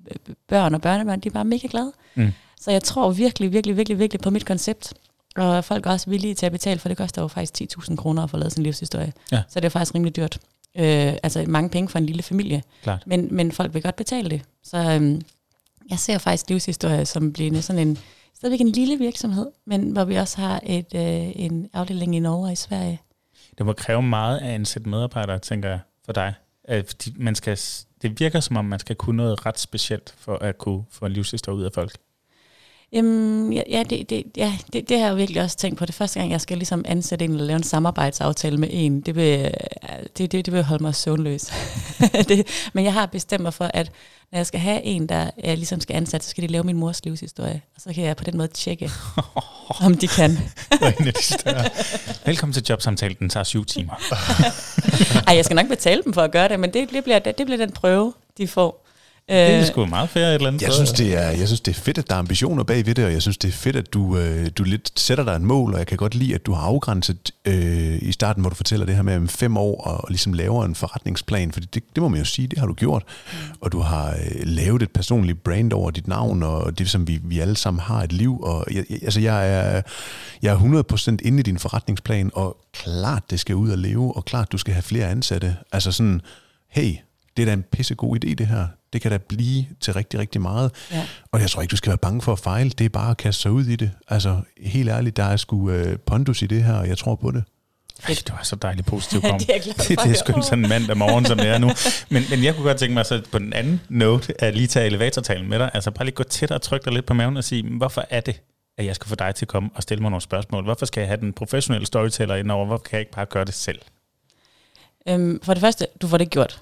øh, børn og børnebørn, de er bare mega glade. Mm. Så jeg tror virkelig, virkelig, virkelig, virkelig på mit koncept. Og folk er også villige til at betale, for det koster jo faktisk 10.000 kroner at få lavet sin livshistorie. Ja. Så det er faktisk rimelig dyrt. Øh, altså mange penge for en lille familie. Klart. Men, men folk vil godt betale det. Så øhm, jeg ser faktisk livshistorie som bliver sådan en, stadigvæk en lille virksomhed, men hvor vi også har et, øh, en afdeling i Norge og i Sverige. Det må kræve meget af en sæt medarbejdere, tænker jeg, for dig. At man skal, det virker som om, man skal kunne noget ret specielt for at kunne få en livshistorie ud af folk. Jamen, ja, ja, det, det, ja det, det har jeg virkelig også tænkt på. Det første gang, jeg skal ligesom ansætte en eller lave en samarbejdsaftale med en, det vil, det, det, det vil holde mig søvnløs. det, men jeg har bestemt mig for, at når jeg skal have en, der jeg ligesom skal ansætte, så skal de lave min mors livshistorie. Og så kan jeg på den måde tjekke, om de kan. Velkommen til jobsamtalen, den tager syv timer. Ej, jeg skal nok betale dem for at gøre det, men det, det, bliver, det, det bliver den prøve, de får. Det er sgu meget fair et eller andet Jeg synes, det er, jeg synes, det er fedt, at der er ambitioner bag ved det, og jeg synes, det er fedt, at du, øh, du lidt sætter dig et mål, og jeg kan godt lide, at du har afgrænset øh, i starten, hvor du fortæller det her med om fem år, og, og ligesom laver en forretningsplan, for det, det må man jo sige, det har du gjort. Og du har øh, lavet et personligt brand over dit navn, og det som vi, vi alle sammen har et liv, og jeg, jeg, altså jeg er, jeg er 100% inde i din forretningsplan, og klart, det skal ud og leve, og klart, du skal have flere ansatte. Altså sådan, hey, det er da en pissegod idé, det her. Det kan da blive til rigtig, rigtig meget. Ja. Og jeg tror ikke, du skal være bange for at fejle. Det er bare at kaste sig ud i det. Altså, helt ærligt, der er sgu øh, pondus i det her, og jeg tror på det. Ej, du er så dejligt positiv, Ja, Pom. det er det, det er sgu sådan en mandag morgen, som det er nu. Men, men jeg kunne godt tænke mig så på den anden note, at lige tage elevatortalen med dig. Altså bare lige gå tæt og trykke dig lidt på maven og sige, hvorfor er det, at jeg skal få dig til at komme og stille mig nogle spørgsmål? Hvorfor skal jeg have den professionelle storyteller indover? Hvorfor kan jeg ikke bare gøre det selv? Øhm, for det første, du får det gjort.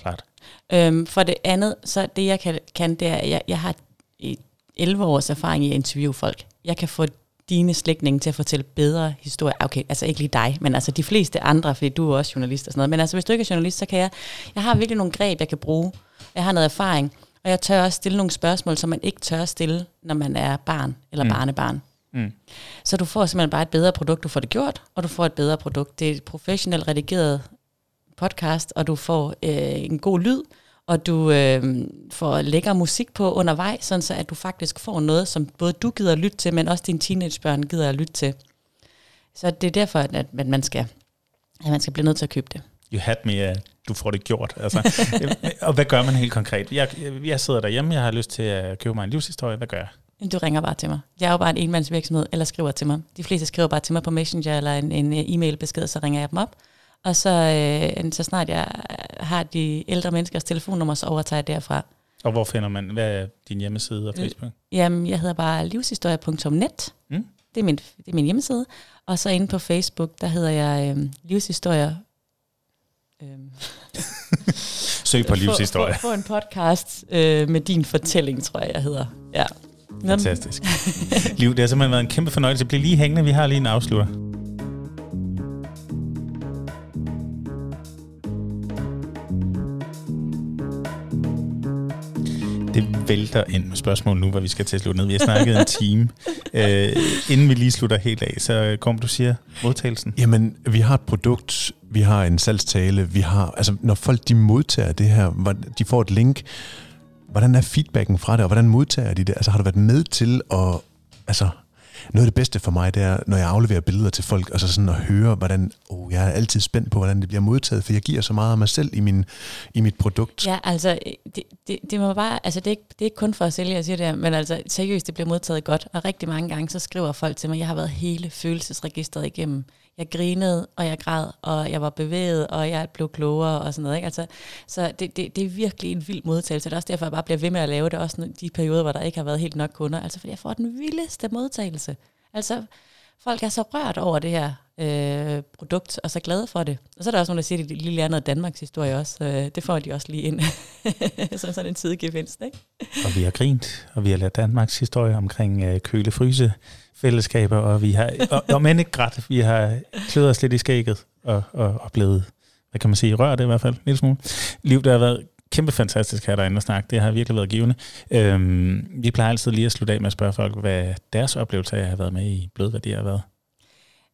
Klart. Øhm, for det andet, så det jeg kan, kan det er, at jeg, jeg har i 11 års erfaring i at interviewe folk. Jeg kan få dine slægtninge til at fortælle bedre historier. Okay, altså ikke lige dig, men altså de fleste andre, fordi du er også journalist og sådan noget. Men altså hvis du ikke er journalist, så kan jeg, jeg har virkelig nogle greb, jeg kan bruge. Jeg har noget erfaring, og jeg tør også stille nogle spørgsmål, som man ikke tør stille, når man er barn eller Mm. mm. barnebarn. Mm. Så du får simpelthen bare et bedre produkt, du får det gjort, og du får et bedre produkt. Det er et professionelt redigeret podcast, og du får øh, en god lyd, og du øh, får lækker musik på undervejs, sådan så at du faktisk får noget, som både du gider at lytte til, men også dine teenagebørn gider at lytte til. Så det er derfor, at, at man skal at man skal blive nødt til at købe det. You had me, at du får det gjort. Altså, og hvad gør man helt konkret? Jeg, jeg sidder derhjemme, jeg har lyst til at købe mig en livshistorie. Hvad gør jeg? Du ringer bare til mig. Jeg er jo bare en enmandsvirksomhed, eller skriver til mig. De fleste skriver bare til mig på Messenger eller en, en e-mail-besked, så ringer jeg dem op. Og så, øh, så snart jeg har de ældre menneskers telefonnummer, så overtager jeg derfra. Og hvor finder man, hvad er din hjemmeside og Øh, Facebook? Jamen, jeg hedder bare livshistorie.net. Mm. Det, er min, det er min hjemmeside. Og så inde på Facebook, der hedder jeg øh, livshistorier. Øh, Søg på livshistorie. Få, få, få en podcast øh, med din fortælling, tror jeg, jeg hedder. Ja. Fantastisk. Liv, det har simpelthen været en kæmpe fornøjelse. Bliv lige hængende, vi har lige en afslutter. Det vælter ind med spørgsmål nu, hvor vi skal til at slutte ned. Vi har snakket en time. Øh, inden vi lige slutter helt af, så kom du siger modtagelsen. Jamen, vi har et produkt, vi har en salgstale, vi har, altså når folk de modtager det her, de får et link, hvordan er feedbacken fra det, og hvordan modtager de det? Altså har du været med til at, altså noget af det bedste for mig, det er, når jeg afleverer billeder til folk, og så sådan at høre, hvordan, oh, jeg er altid spændt på, hvordan det bliver modtaget, for jeg giver så meget af mig selv i, min, i mit produkt. Ja, altså, det, det, det må bare, altså det er, ikke, det er ikke kun for at sælge, jeg siger det her, men altså seriøst, det bliver modtaget godt, og rigtig mange gange, så skriver folk til mig, jeg har været hele følelsesregistret igennem. Jeg grinede, og jeg græd, og jeg var bevæget, og jeg blev klogere, og sådan noget, ikke? Altså, så det, det, det er virkelig en vild modtagelse, det er også derfor, jeg bare bliver ved med at lave det, også de perioder, hvor der ikke har været helt nok kunder, altså fordi jeg får den vildeste modtagelse. Altså, folk er så rørt over det her øh, produkt, og så glade for det. Og så er der også nogen, der siger, at de lige lærer noget Danmarks historie også. Øh, det får de også lige ind. som sådan en sidegevinst, ikke? Og vi har grint, og vi har lært Danmarks historie omkring øh, køle fællesskaber, og vi har, og, om end ikke grædt, vi har kløet os lidt i skægget, og, og, og blevet, hvad kan man sige, rørt i hvert fald, en lille smule. Liv, der har været kæmpe fantastisk her derinde at snakke. Det har virkelig været givende. Øhm, vi plejer altid lige at slutte af med at spørge folk, hvad deres oplevelse af at have været med i Blødværdier har været.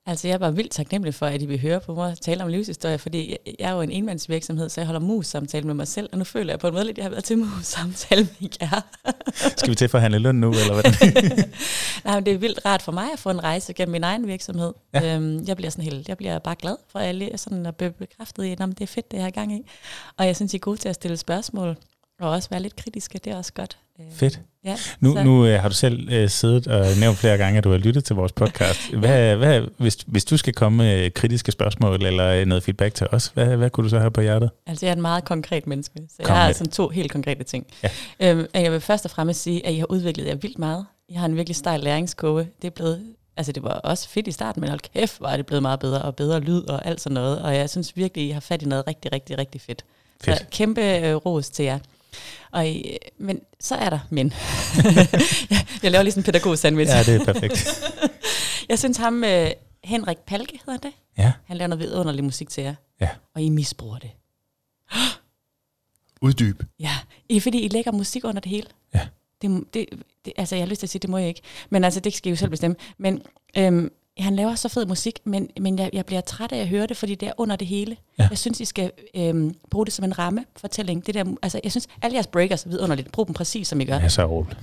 Altså, jeg er bare vildt taknemmelig for, at I vil høre på mig tale om livshistorie, fordi jeg, er jo en enmandsvirksomhed, så jeg holder mus-samtale med mig selv, og nu føler jeg på en måde lidt, at jeg har været til mus-samtale med jer. Skal vi til at forhandle løn nu, eller hvad? Nej, men det er vildt rart for mig at få en rejse gennem min egen virksomhed. Ja. Øhm, jeg bliver sådan helt, jeg bliver bare glad for, er sådan at blive bekræftet i, at det er fedt, det jeg har gang i. Og jeg synes, I er gode til at stille spørgsmål, og også være lidt kritiske, det er også godt. Fedt. Ja, Nu, så- nu øh, har du selv øh, siddet og nævnt flere gange, at du har lyttet til vores podcast. Hvad, hvad, hvis, hvis du skal komme med kritiske spørgsmål eller øh, noget feedback til os, hvad, hvad kunne du så have på hjertet? Altså, jeg er en meget konkret menneske, så Kom jeg har sådan to helt konkrete ting. Ja. Øhm, jeg vil først og fremmest sige, at I har udviklet jer vildt meget. I har en virkelig stejl læringskurve. Det er blevet, altså det var også fedt i starten, men hold kæft, er det blevet meget bedre, og bedre lyd og alt sådan noget. Og jeg synes virkelig, I har fat i noget rigtig, rigtig, rigtig fedt. Fedt. Så kæmpe øh, ros til jer. Og I, men så er der men. jeg laver lige sådan en pædagog-sandwich. Ja, det er perfekt. Jeg synes ham, øh, Henrik Palke hedder det, Ja, han laver noget vidunderlig musik til jer. Ja. Og I misbruger det. Uddyb. Ja, I, fordi I lægger musik under det hele. Ja. Det, det, det, altså, jeg har lyst til at sige, det må jeg ikke. Men altså, det skal I jo selv bestemme. Men øhm, han laver så fed musik, men, men jeg, jeg bliver træt af at høre det, fordi det er under det hele. Ja. Jeg synes, I skal øhm, bruge det som en ramme fortælling. Det der, altså, jeg synes, alle jeres breakers er vidunderligt. Brug dem præcis, som I gør. Ja, så roligt.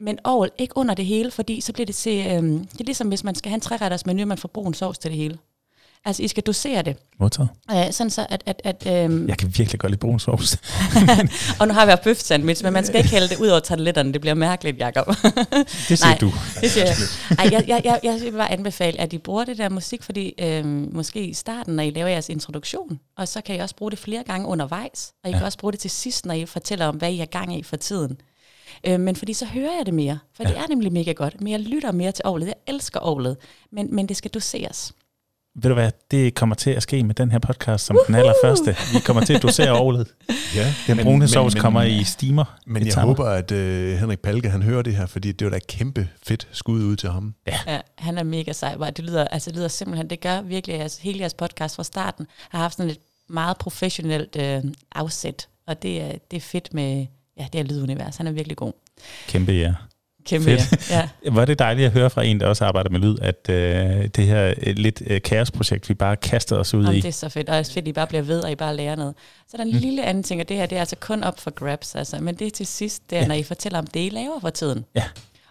Men ovl, ikke under det hele, fordi så bliver det til... Øhm, det er ligesom, hvis man skal have en træretters menu, man får brun sovs til det hele. Altså, I skal dosere det. Modtaget. Øh, sådan så, at... at, at øhm, Jeg kan virkelig godt lide brun sovs. og nu har vi haft bøf sandwich, men man skal ikke hælde det ud over tarteletterne. Det bliver mærkeligt, Jacob. Det siger Nej. du. det siger jeg. Ej, jeg, jeg, jeg, jeg vil bare anbefale, at I bruger det der musik, fordi øhm, måske i starten, når I laver jeres introduktion, og så kan I også bruge det flere gange undervejs, og I ja. kan også bruge det til sidst, når I fortæller om, hvad I er gang i for tiden. Øh, men fordi så hører jeg det mere, for ja. det er nemlig mega godt, men jeg lytter mere til ovlet. Jeg elsker ovlet, men, men det skal doseres. Ved du hvad, det kommer til at ske med den her podcast som den allerførste. Vi kommer til at dosere ovlet. Ja, Den brune sovs kommer i steamer. Men jeg timer. håber, at øh, Henrik Palke han hører det her, fordi det var da et kæmpe fedt skud ud til ham. Ja, han er mega sej. Det lyder, altså, det lyder simpelthen, det gør virkelig, at altså, hele jeres podcast fra starten har haft sådan et meget professionelt øh, afsæt, og det er, det er fedt med, ja, det er lydunivers. Han er virkelig god. Kæmpe ja. Kæmpe, Fedt. ja. Var det dejligt at høre fra en, der også arbejder med lyd, at øh, det her øh, lidt øh, kaosprojekt, vi bare kastede os ud Jamen, i. det er så fedt, og det er fedt, at I bare bliver ved, og I bare lærer noget. Så er der en mm. lille anden ting, og det her det er altså kun op for grabs, altså, men det er til sidst, det er, ja. når I fortæller om det, I laver for tiden. Ja.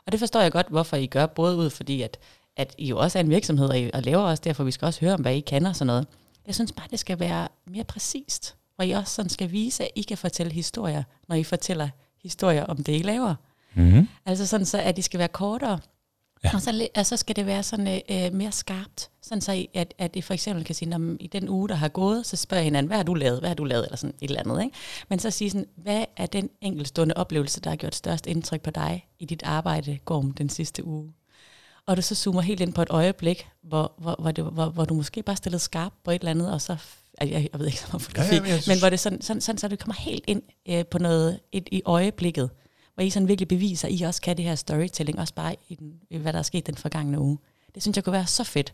Og det forstår jeg godt, hvorfor I gør, både ud fordi, at, at I jo også er en virksomhed, og I og laver også derfor, vi skal også høre om, hvad I kan og sådan noget. Jeg synes bare, det skal være mere præcist, hvor I også sådan skal vise, at I kan fortælle historier, når I fortæller historier om det, I laver. Mm-hmm. Altså sådan så, at de skal være kortere. Ja. Og så, og så skal det være sådan øh, mere skarpt. Sådan så, at, at I for eksempel kan sige, når i den uge, der har gået, så spørger hinanden, hvad har du lavet, hvad har du lavet, eller sådan et eller andet. Ikke? Men så sige sådan, hvad er den enkeltstående oplevelse, der har gjort størst indtryk på dig i dit arbejde, Gorm, den sidste uge? Og du så zoomer helt ind på et øjeblik, hvor, hvor, hvor, det, hvor, hvor du måske bare stillede skarp på et eller andet, og så, jeg, jeg ved ikke så meget fotografi, Ja, ja, men synes- men hvor det sådan, sådan, sådan, så du kommer helt ind øh, på noget et, i øjeblikket, hvor I sådan virkelig beviser, at I også kan det her storytelling, også bare i, den, i hvad der er sket den forgangne uge. Det synes jeg kunne være så fedt,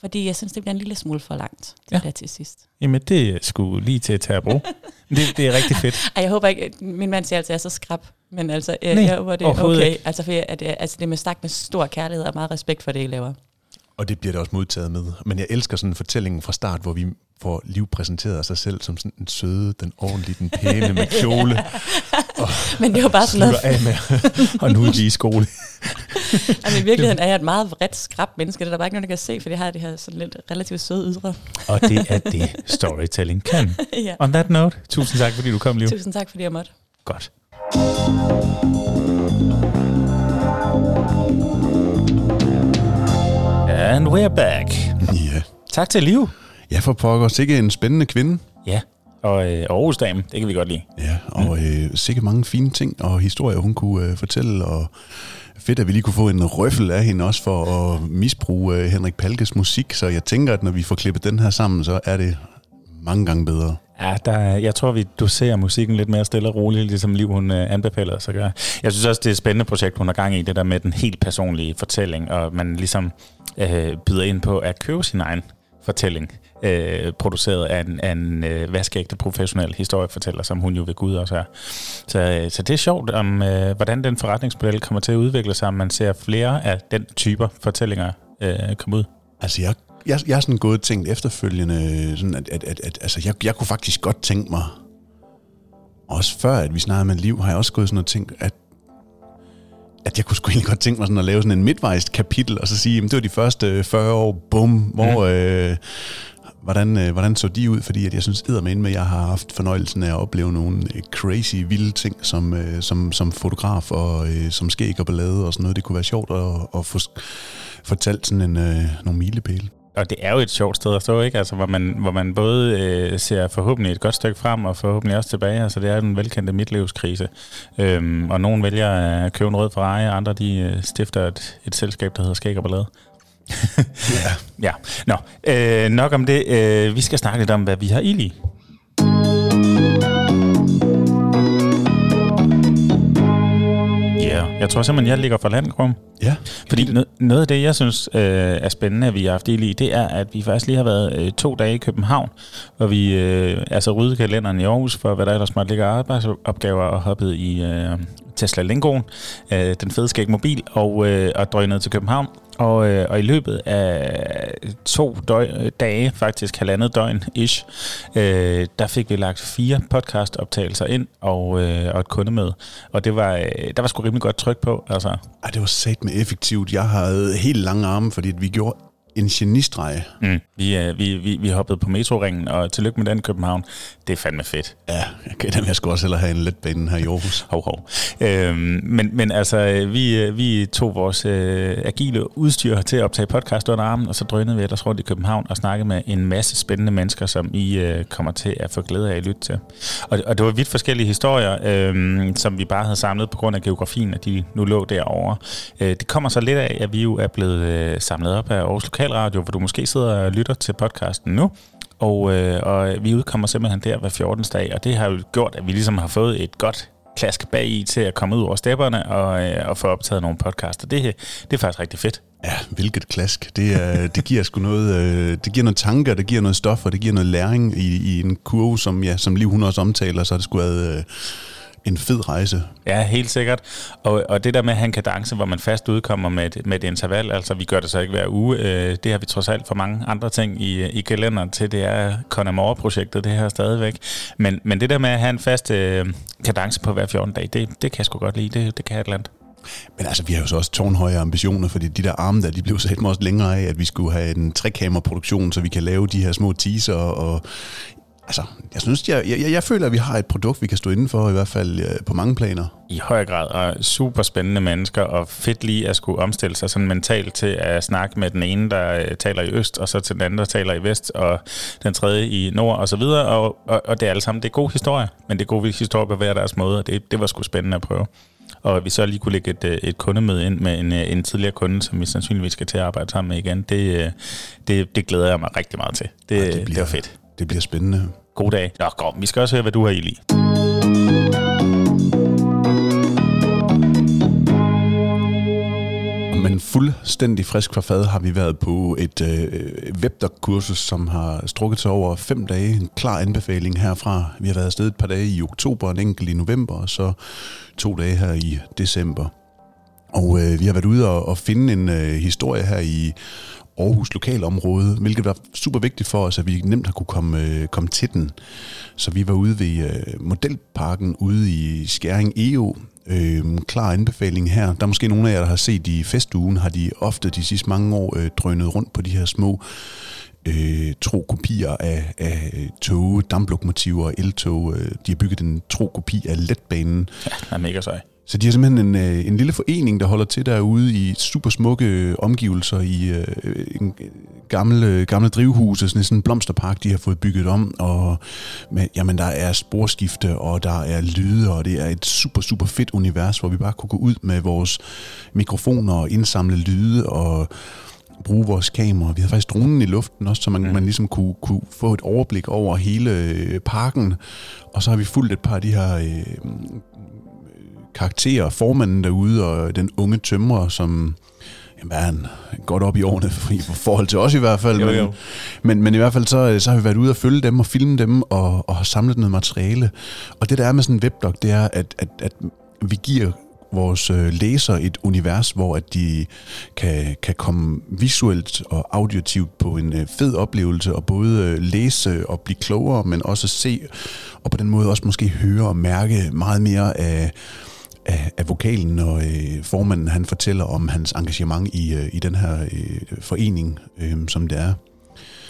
fordi jeg synes, det bliver en lille smule for langt, det Ja. der til sidst. Jamen, det er sgu lige til at tage at bruge. det, det er rigtig fedt. Ej, jeg håber ikke, min mand siger altid, at jeg er så skrab, men altså, jeg, Nej, jeg håber, det er okay. ikke. Altså, for jeg, at, altså, det er med stak med stor kærlighed og meget respekt for det, I laver. Og det bliver det også modtaget med. Men jeg elsker sådan en fortælling fra start, hvor vi får Liv præsenteret af sig selv som sådan den søde, den ordentlige, den pæne med kjole. Men det jo bare sådan noget, af med. Og nu er de i skole. altså, i virkeligheden er jeg et meget vredt skrab menneske, det er der bare ikke nogen, der kan se, for det har det her sådan lidt relativt søde ydre. Og det er det, storytelling kan. ja. On that note, tusind tak, fordi du kom, Liv. Tusind tak, fordi jeg måtte. Godt. And we're back. Ja. Tak til Liv. Ja, for pokker. Sikke en spændende kvinde. Ja, og øh, Aarhus Dame, det kan vi godt lide. Ja, og øh, sikkert mange fine ting og historier, hun kunne øh, fortælle, og fedt, at vi lige kunne få en røffel af hende også for at misbruge øh, Henrik Palkes musik, så jeg tænker, at når vi får klippet den her sammen, så er det mange gange bedre. Ja, der, er- jeg tror, vi doserer musikken lidt mere stille og roligt, ligesom Liv hun øh, anbefaler os at gøre. Jeg synes også, det er et spændende projekt, hun har gang i, det der med den helt personlige fortælling, og man ligesom øh, byder ind på at købe sin egen fortælling, øh, produceret af en, af en øh, vaskeægte professionel historiefortæller, som hun jo ved Gud også er. Så, øh, så det er sjovt, om øh, hvordan den forretningsmodel kommer til at udvikle sig, om man ser flere af den typer fortællinger øh, komme ud. Altså, jeg, jeg, jeg er sådan gået og tænkt efterfølgende, sådan at, at, at, at altså, jeg, jeg kunne faktisk godt tænke mig, også før at vi snakkede med liv, har jeg også gået sådan og tænkt, at at jeg kunne sgu egentlig godt tænke mig sådan at lave sådan en midtvejst kapitel, og så sige, jamen det var de første 40 år, bum, hvor, øh, hvordan, øh, hvordan så de ud? Fordi at jeg synes eddermame med, at jeg har haft fornøjelsen af at opleve nogle øh, crazy, vilde ting som, øh, som, som fotograf og øh, som skæg og ballade og sådan noget. Det kunne være sjovt at, at få fortalt sådan en, øh, nogle milepæle. Og det er jo et sjovt sted at stå, ikke? Altså, hvor man, hvor man både øh, ser forhåbentlig et godt stykke frem, og forhåbentlig også tilbage. Altså, det er den velkendte midtlivskrise. Øhm, og nogen vælger at købe en rød Ferrari, og andre de øh, stifter et, et selskab, der hedder Skæg og Ballade. Ja. Ja, nå. Øh, nok om det. Øh, vi skal snakke lidt om, hvad vi har ild i. Ja, yeah. jeg tror simpelthen, jeg ligger for land, Krum. Ja. Fordi no- noget af det, jeg synes øh, er spændende, at vi har haft del i, det er, at vi faktisk lige har været øh, to dage i København, hvor vi øh, altså rydde kalenderen i Aarhus for, hvad der ellers måtte ligge arbejdsopgaver, og hoppet i øh, Tesla Lingoen, øh, den fede skæg mobil, og, øh, og drøgnede til København. Og, øh, og i løbet af to døg, dage, faktisk halvandet døgn ish, øh, der fik vi lagt fire podcastoptagelser ind og, øh, og et kundemøde. Og det var, øh, der var sgu rimelig godt tryk på. Altså. Ej, det var sat med effektivt. Jeg havde helt lange arme, fordi vi gjorde en genistreg. Mm. Vi, øh, vi, vi, vi hoppede på metroringen, og tillykke med den København. Det er fandme fedt. Ja, okay, dem jeg skulle også hellere have en letbane her i Aarhus. Hov, hov. Øhm, men, men altså, vi, øh, vi tog vores øh, agile udstyr til at optage podcast under armen, og så drønede vi ellers rundt i København og snakkede med en masse spændende mennesker, som I øh, kommer til at få glæde af at lytte til. Og, og det var vidt forskellige historier, øh, som vi bare havde samlet på grund af geografien, at de nu lå derovre. Øh, det kommer så lidt af, at vi jo er blevet øh, samlet op af Aarhus Lokalradio, hvor du måske sidder og lytter til podcasten nu. Og, øh, og vi udkommer simpelthen der hver 14. dag, og det har jo gjort, at vi ligesom har fået et godt klask bag i til at komme ud over stepperne og, øh, og få optaget nogle podcaster. Det, det er faktisk rigtig fedt. Ja, hvilket klask. Det, er, det giver sgu noget, øh, det giver noget tanker, det giver noget stof, og det giver noget læring i, i en kurve, som, ja, som Liv hun også omtaler, så har det skulle været øh, en fed rejse. Ja, helt sikkert. Og, og det der med at have en kadence, hvor man fast udkommer med et, med et interval, altså vi gør det så ikke hver uge, øh, det har vi trods alt for mange andre ting i, i kalenderen til, det er Connemore-projektet, det her stadigvæk. Men, men det der med at have en fast øh, kadence på hver 14 dag, det, det kan jeg sgu godt lide, det, det kan jeg et eller andet. Men altså, vi har jo så også tårnhøje ambitioner, fordi de der arme der, de blev sat mig også længere af, at vi skulle have en trekammerproduktion, så vi kan lave de her små teaser, og altså, jeg synes, jeg, jeg, jeg føler, at vi har et produkt, vi kan stå inden for, i hvert fald øh, på mange planer. I høj grad, og super spændende mennesker, og fedt lige at skulle omstille sig sådan mentalt til at snakke med den ene, der øh, taler i øst, og så til den anden, der taler i vest, og den tredje i nord, og så videre, og, og, og det er alle sammen, det er gode historier, men det er gode historier på hver deres måde, og det, det var sgu spændende at prøve. Og vi så lige kunne lægge et, øh, et kundemøde ind med en, en tidligere kunde, som vi sandsynligvis skal til at arbejde sammen med igen, det, det, det glæder jeg mig rigtig meget til. Det, ja, det, bliver, det var fedt. Det bliver spændende. God dag. Nå, godt. Vi skal også høre, hvad du har i lige. Men fuldstændig frisk fra fad har vi været på et øh, webdoc-kursus, som har strukket sig over fem dage. En klar anbefaling herfra. Vi har været afsted et par dage i oktober, en enkelt i november, og så to dage her i december. Og øh, vi har været ude og, og finde en øh, historie her i Aarhus lokalområde, hvilket var super vigtigt for os, at vi nemt har kunne komme, øh, komme til den. Så vi var ude ved øh, modelparken ude i Skæring EO. Øh, klar anbefaling her. Der er måske nogle af jer, der har set i festugen, har de ofte de sidste mange år øh, drønet rundt på de her små øh, tro kopier af, af øh, tog, damplokomotiver og eltog. Øh, de har bygget en tro kopi af letbanen. Ja, den er mega sej. Så de har simpelthen en, øh, en lille forening, der holder til derude i super smukke omgivelser i øh, en gamle, gamle drivhuse, sådan en blomsterpark, de har fået bygget om, og med, jamen, der er sporskifte, og der er lyde, og det er et super, super fedt univers, hvor vi bare kunne gå ud med vores mikrofoner og indsamle lyde, og bruge vores kamera. Vi havde faktisk dronen i luften også, så man, mm. man ligesom kunne, kunne få et overblik over hele øh, parken. Og så har vi fulgt et par af de her øh, karakterer, formanden derude og den unge tømrer, som jamen, er han godt op i årene i forhold til os i hvert fald. Jo, men, jo. Men, men i hvert fald så, så har vi været ude og følge dem og filme dem og, og har samlet noget materiale. Og det der er med sådan en webblog, det er, at, at, at vi giver vores øh, læser et univers, hvor at de kan, kan komme visuelt og auditivt på en øh, fed oplevelse, og både øh, læse og blive klogere, men også se, og på den måde også måske høre og mærke meget mere af af, af vokalen, når øh, formanden han fortæller om hans engagement i, øh, i den her øh, forening, øh, som det er.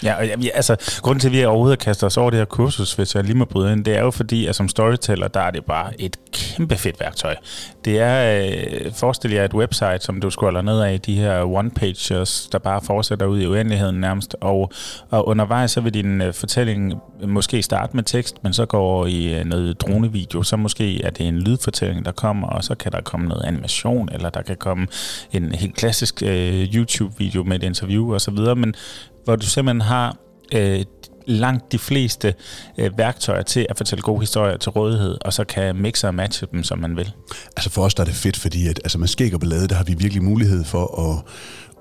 Ja, og ja, altså, grunden til, at vi overhovedet kaster os over det her kursus, hvis jeg lige må bryde ind, det er jo fordi, at som storyteller, der er det bare et kæmpe fedt værktøj. Det er, øh, forestil jer et website, som du scroller ned af, de her one-pagers, der bare fortsætter ud i uendeligheden nærmest, og, og undervejs så vil din øh, fortælling måske starte med tekst, men så går over i øh, noget dronevideo, så måske er det en lydfortælling, der kommer, og så kan der komme noget animation, eller der kan komme en helt klassisk øh, YouTube-video med et interview osv., men hvor du simpelthen har øh, langt de fleste øh, værktøjer til at fortælle gode historier til rådighed, og så kan mixe og matche dem, som man vil. Altså for os der er det fedt, fordi at, altså med skæg og ballade, der har vi virkelig mulighed for at,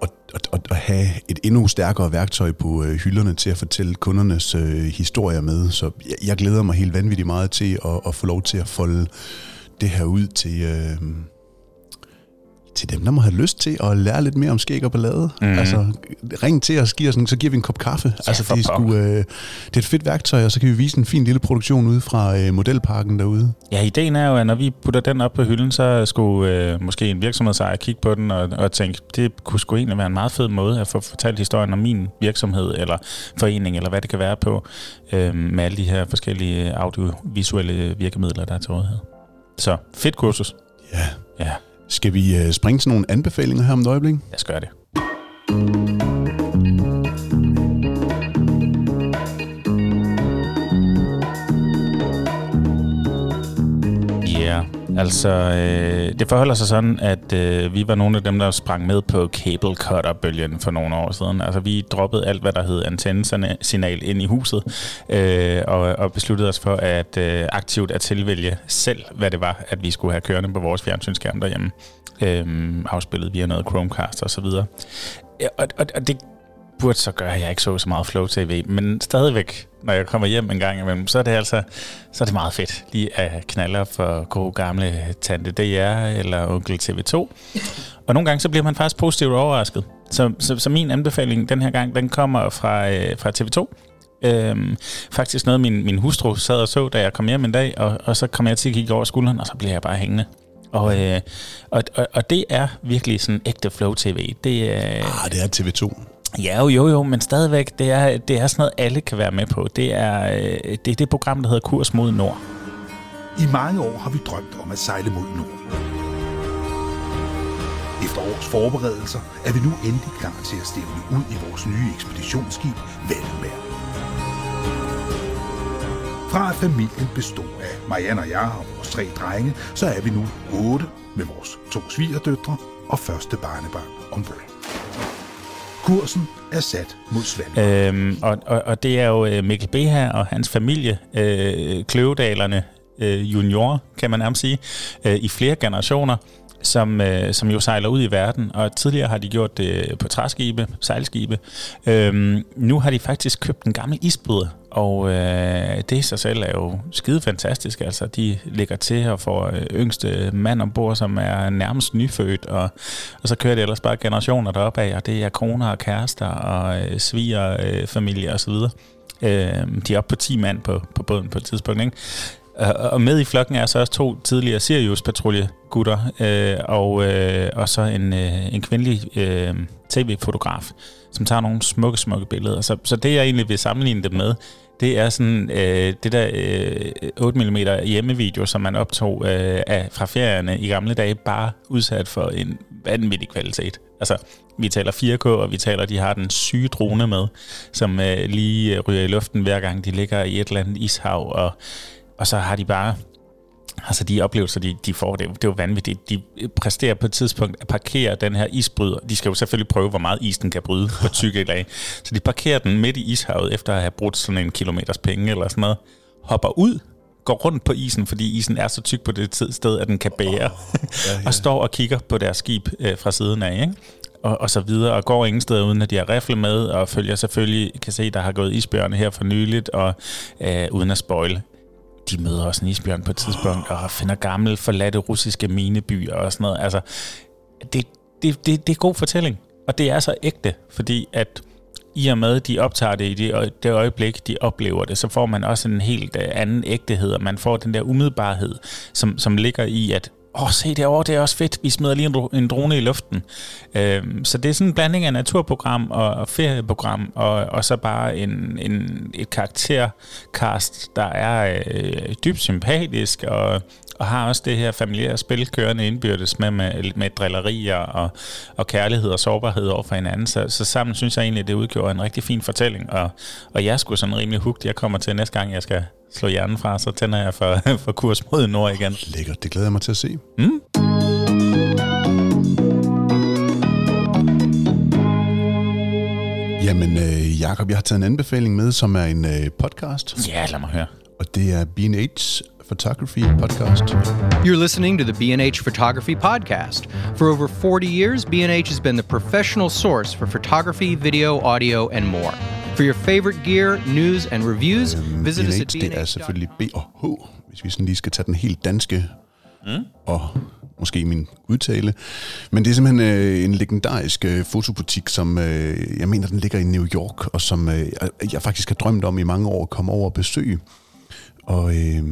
at, at, at, at have et endnu stærkere værktøj på øh, hylderne til at fortælle kundernes øh, historier med. Så jeg, jeg glæder mig helt vanvittigt meget til at, at få lov til at folde det her ud til... Øh, til dem, der må have lyst til at lære lidt mere om skæg og ballade. Mm. Altså, ring til os, giv os en, så giver vi en kop kaffe. Ja, altså, de skulle, øh, det er et fedt værktøj, og så kan vi vise en fin lille produktion ude fra øh, modelparken derude. Ja, ideen er jo, at når vi putter den op på hylden, så skulle øh, måske en virksomhedsejer kigge på den og, og tænke, det kunne sgu egentlig være en meget fed måde at få fortalt historien om min virksomhed, eller forening, eller hvad det kan være på, øh, med alle de her forskellige audiovisuelle virkemidler, der er til rådighed. Så fedt kursus. Ja. Ja. Skal vi øh, springe til nogle anbefalinger her om et øjeblik? Lad os gøre det. Altså, altså det forholder sig sådan, at øh, vi var nogle af dem, der sprang med på cable cutter-bølgen for nogle år siden. Altså vi droppede alt, hvad der hed antennesignal ind i huset, øh, og, og besluttede os for at øh, aktivt at tilvælge selv, hvad det var, at vi skulle have kørende på vores fjernsynsskærm derhjemme Øh, afspillet via noget Chromecast og så videre. Og, og, og det burde så gøre, at jeg ikke så så meget Flow TV, men stadigvæk, når jeg kommer hjem en gang imellem, så er det altså så er det meget fedt lige at knalde for gode gamle Tante DR eller Onkel TV2. Og nogle gange så bliver man faktisk positivt overrasket. Så, så, så min anbefaling den her gang, den kommer fra, øh, fra TV2. Øhm, faktisk noget, min, min hustru sad og så, da jeg kom hjem en dag, og, og så kom jeg til at kigge over skulderen, og så bliver jeg bare hængende. Og, øh, og, og, og det er virkelig sådan ægte Flow TV. Det er, ah, det er TV2. Ja, jo, jo, jo, men stadigvæk, det er, det er sådan noget, alle kan være med på. Det er øh, det, er det program, der hedder Kurs mod Nord. I mange år har vi drømt om at sejle mod nord. Efter års forberedelser er vi nu endelig klar til at stævne ud i vores nye ekspeditionsskib, Vallenberg. Fra at familien bestod af Marianne og jeg og vores tre drenge, så er vi nu otte med vores to svigerdøtre og første barnebarn ombord. Kursen er sat mod Svend. Øhm, og, og, og det er jo øh, Mikkel Beha og hans familie, øh, Kløvedalerne øh, junior, kan man nærmest sige, øh, i flere generationer, som, øh, som jo sejler ud i verden, og tidligere har de gjort det på træskibe, sejlskibe. Øhm, nu har de faktisk købt en gammel isbryder, og øh, det i sig selv er jo skide fantastisk. Altså, de ligger til og får øh, yngste mand ombord, som er nærmest nyfødt, og, og så kører det ellers bare generationer deroppe af, og det er koner og kærester og øh, sviger, øh, familie osv. Øh, de er oppe på 10 mand på, på båden på et tidspunkt, ikke? Og med i flokken er så også to tidligere Sirius-patrulje gutter, øh, og, øh, og så en, øh, en kvindelig øh, tv-fotograf, som tager nogle smukke, smukke billeder. Så, så det, jeg egentlig vil sammenligne det med, det er sådan øh, det der øh, 8 mm hjemmevideo, som man optog øh, af, fra ferierne i gamle dage, bare udsat for en vanvittig kvalitet. Altså, vi taler 4K, og vi taler, de har den syge drone med, som øh, lige øh, ryger i luften hver gang de ligger i et eller andet ishav, og og så har de bare Altså de oplevelser, de, de får, det, det er jo vanvittigt. De præsterer på et tidspunkt at parkere den her isbryder. De skal jo selvfølgelig prøve, hvor meget is den kan bryde på tykke lag. Så de parkerer den midt i ishavet, efter at have brugt sådan en kilometers penge eller sådan noget. Hopper ud, går rundt på isen, fordi isen er så tyk på det sted, at den kan bære. Oh, ja, ja. og står og kigger på deres skib øh, fra siden af, ikke? Og, og så videre, og går ingen steder uden at de har rifle med, og følger selvfølgelig, kan se, der har gået isbjørne her for nyligt, og øh, uden at spoil de møder også en isbjørn på et tidspunkt, og finder gamle, forladte russiske minebyer og sådan noget. Altså, det, det, det, det er god fortælling, og det er så ægte, fordi at i og med, at de optager det i det, det øjeblik, de oplever det, så får man også en helt øh, anden ægtehed, og man får den der umiddelbarhed, som, som ligger i, at åh, oh, se derovre, det er også fedt, vi smider lige en, en drone i luften. Øhm, så det er sådan en blanding af naturprogram og, og ferieprogram, og, og så bare en, en, et karakterkast, der er øh, dybt sympatisk, og, og har også det her familiære spil kørende indbyrdes med, med, med drillerier og, og kærlighed og sårbarhed over for hinanden. Så, så sammen synes jeg egentlig, at det udgjorde en rigtig fin fortælling, og, og jeg skulle sådan rimelig hugt, jeg kommer til næste gang, jeg skal slå hjernen fra, så tænder jeg for, for kurs mod nord igen. Lækkert, det glæder jeg mig til at se. Mm? Jamen, øh, Jakob, jeg har taget en anbefaling med, som er en øh, podcast, Ja, lad mig høre. og det er B&H Photography Podcast. You're listening to the B&H Photography Podcast. For over 40 years, B&H has been the professional source for photography, video, audio, and more. For your favorite gear, news, and reviews, visit us at B&H, det er selvfølgelig B og H, hvis vi sådan lige skal tage den helt danske mm. og måske min udtale. Men det er simpelthen øh, en legendarisk øh, fotobutik, som øh, jeg mener, den ligger i New York, og som øh, jeg- jeg faktisk har drømt om i mange år at komme over og besøge. Og øh,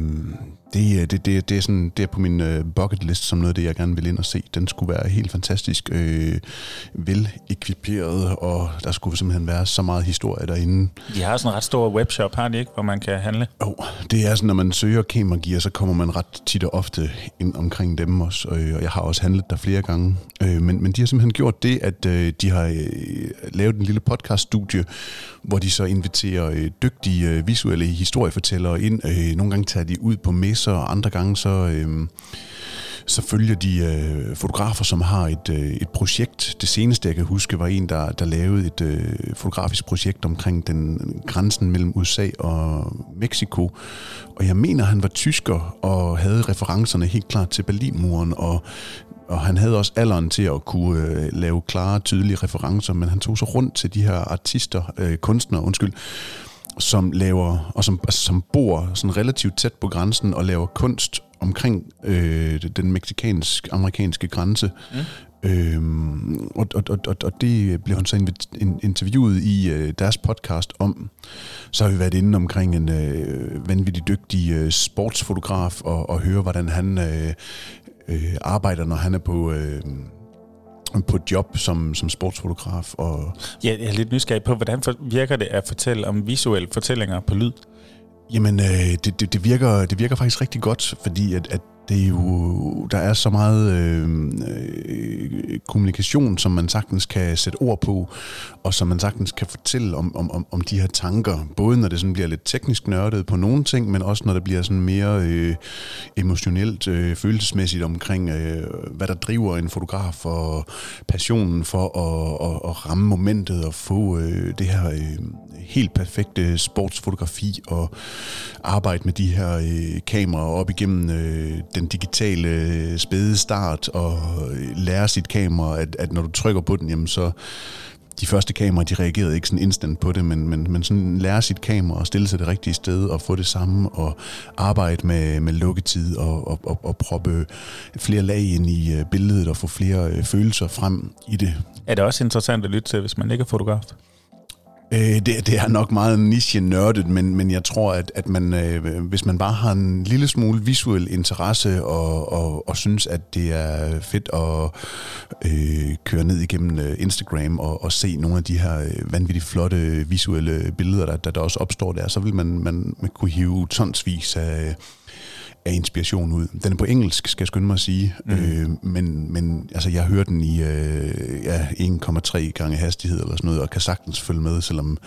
det, er- det, det, det, er sådan, det er på min øh, bucket list som noget af det, jeg gerne vil ind og se. Den skulle være helt fantastisk øh, vel ekviperet, og der skulle simpelthen være så meget historie derinde. De har sådan en ret stor webshop, har de ikke, hvor man kan handle? Jo, oh, det er sådan, når man søger kameragear, så kommer man ret tit og ofte ind omkring dem også, øh, og jeg har også handlet der flere gange. Øh, men, men de har simpelthen gjort det, at øh, de har øh, lavet en lille podcaststudie, hvor de så inviterer øh, dygtige øh, visuelle historiefortællere ind. Øh, nogle gange tager de ud på messer, og andre gange så... Øh, så følger de øh, fotografer, som har et, øh, et projekt. Det seneste, jeg kan huske, var en, der, der lavede et øh, fotografisk projekt omkring den grænsen mellem USA og Mexico. Og jeg mener, han var tysker og havde referencerne helt klart til Berlinmuren, og og han havde også alderen til at kunne øh, lave klare, tydelige referencer, men han tog så rundt til de her artister, øh, kunstnere, undskyld, som laver, og som, altså, som bor sådan relativt tæt på grænsen og laver kunst omkring øh, den meksikansk-amerikanske grænse. Mm. Øhm, og, og, og, og, det blev han så interviewet i øh, deres podcast om. Så har vi været inde omkring en øh, vanvittig dygtig øh, sportsfotograf og, og høre, hvordan han øh, øh, arbejder, når han er på... Øh, på job som, som sportsfotograf og Ja, jeg er lidt nysgerrig på, hvordan virker det at fortælle om visuelle fortællinger på lyd? Jamen, øh, det, det, det, virker, det virker faktisk rigtig godt, fordi at, at det er jo, der er så meget øh, øh, kommunikation, som man sagtens kan sætte ord på, og som man sagtens kan fortælle om, om, om, om de her tanker. Både når det sådan bliver lidt teknisk nørdet på nogle ting, men også når det bliver sådan mere øh, emotionelt, øh, følelsesmæssigt omkring, øh, hvad der driver en fotograf, og passionen for at, at, at ramme momentet og få øh, det her øh, helt perfekte sportsfotografi og arbejde med de her øh, kameraer op igennem øh, den digitale øh, spæde start og øh, lære sit kamera, at, at når du trykker på den, jamen så de første kameraer, de reagerede ikke sådan instant på det, men, men, men sådan lære sit kamera og stille sig det rigtige sted og få det samme og arbejde med, med lukketid og, og, og, og proppe flere lag ind i øh, billedet og få flere følelser frem i det. Er det også interessant at lytte til, hvis man ikke er fotograf? Øh, det, det er nok meget niche-nørdet, men, men jeg tror, at, at man, øh, hvis man bare har en lille smule visuel interesse og, og, og synes, at det er fedt at øh, køre ned igennem øh, Instagram og, og se nogle af de her øh, vanvittigt flotte visuelle billeder, der, der, der også opstår der, så vil man, man, man kunne hive tonsvis af, af inspiration ud. Den er på engelsk, skal jeg skynde mig at sige, mm. øh, men, men altså, jeg hører den i øh, ja, 1,3 gange hastighed eller sådan noget, og kan sagtens følge med, selvom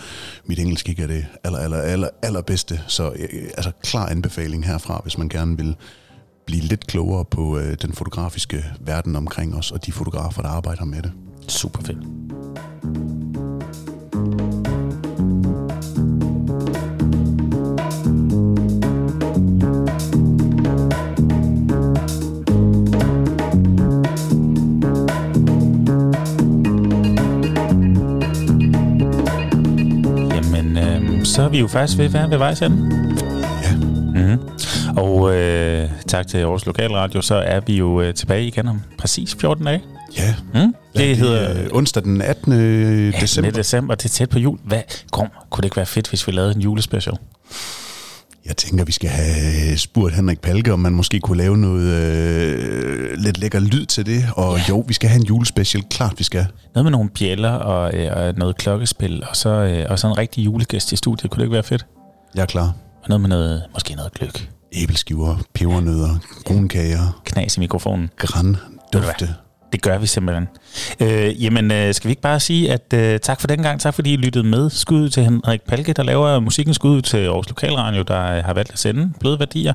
mit engelsk ikke er det aller, aller, aller, allerbedste. Så øh, altså, klar anbefaling herfra, hvis man gerne vil blive lidt klogere på øh, den fotografiske verden omkring os, og de fotografer, der arbejder med det. Super fedt. Vi jo faktisk ved at være ved vejs ende. Ja. Mm-hmm. Og øh, tak til vores lokalradio, så er vi jo øh, tilbage igen om præcis 14 dage. Ja, Mm? Det, det hedder er onsdag den 18. december. december. december. Det er tæt på jul. Hvad? Grum, kunne det ikke være fedt, hvis vi lavede en julespecial? Jeg tænker, vi skal have spurgt Henrik Palke, om man måske kunne lave noget øh, lidt lækker lyd til det. Og ja. jo, vi skal have en julespecial. Klart, vi skal. Noget med nogle bjæller og, øh, og noget klokkespil, og så, øh, og så en rigtig julegæst i studiet. Kunne det ikke være fedt? Jeg er klar. Og noget med noget, måske noget gløk. Æbleskiver, pebernødder, brunkager, Knas i mikrofonen. græn, dufte. Det gør vi simpelthen. Øh, jamen, øh, skal vi ikke bare sige, at øh, tak for den gang. Tak fordi I lyttede med. Skud til Henrik Palke, der laver musikken. Skud til Aarhus Lokalradio, der øh, har valgt at sende bløde værdier.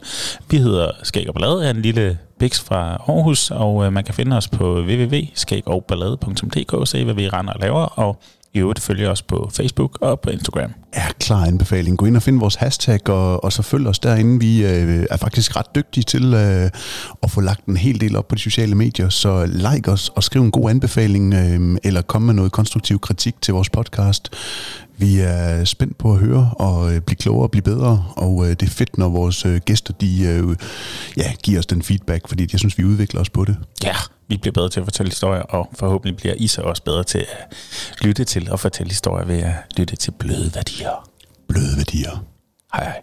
Vi hedder Skæg og Ballade, er en lille biks fra Aarhus, og øh, man kan finde os på www.skægogballade.dk, se hvad vi render og laver. Og i øvrigt følger os på Facebook og på Instagram. er klar anbefaling. Gå ind og find vores hashtag, og, og så følg os derinde. Vi øh, er faktisk ret dygtige til øh, at få lagt en hel del op på de sociale medier, så like os og skriv en god anbefaling, øh, eller kom med noget konstruktiv kritik til vores podcast. Vi er spændt på at høre og øh, blive klogere og blive bedre, og øh, det er fedt, når vores øh, gæster de, ja, giver os den feedback, fordi jeg synes, vi udvikler os på det. Ja, vi bliver bedre til at fortælle historier, og forhåbentlig bliver I så også bedre til at lytte til og fortælle historier ved at lytte til bløde værdier. Bløde værdier. Hej hej.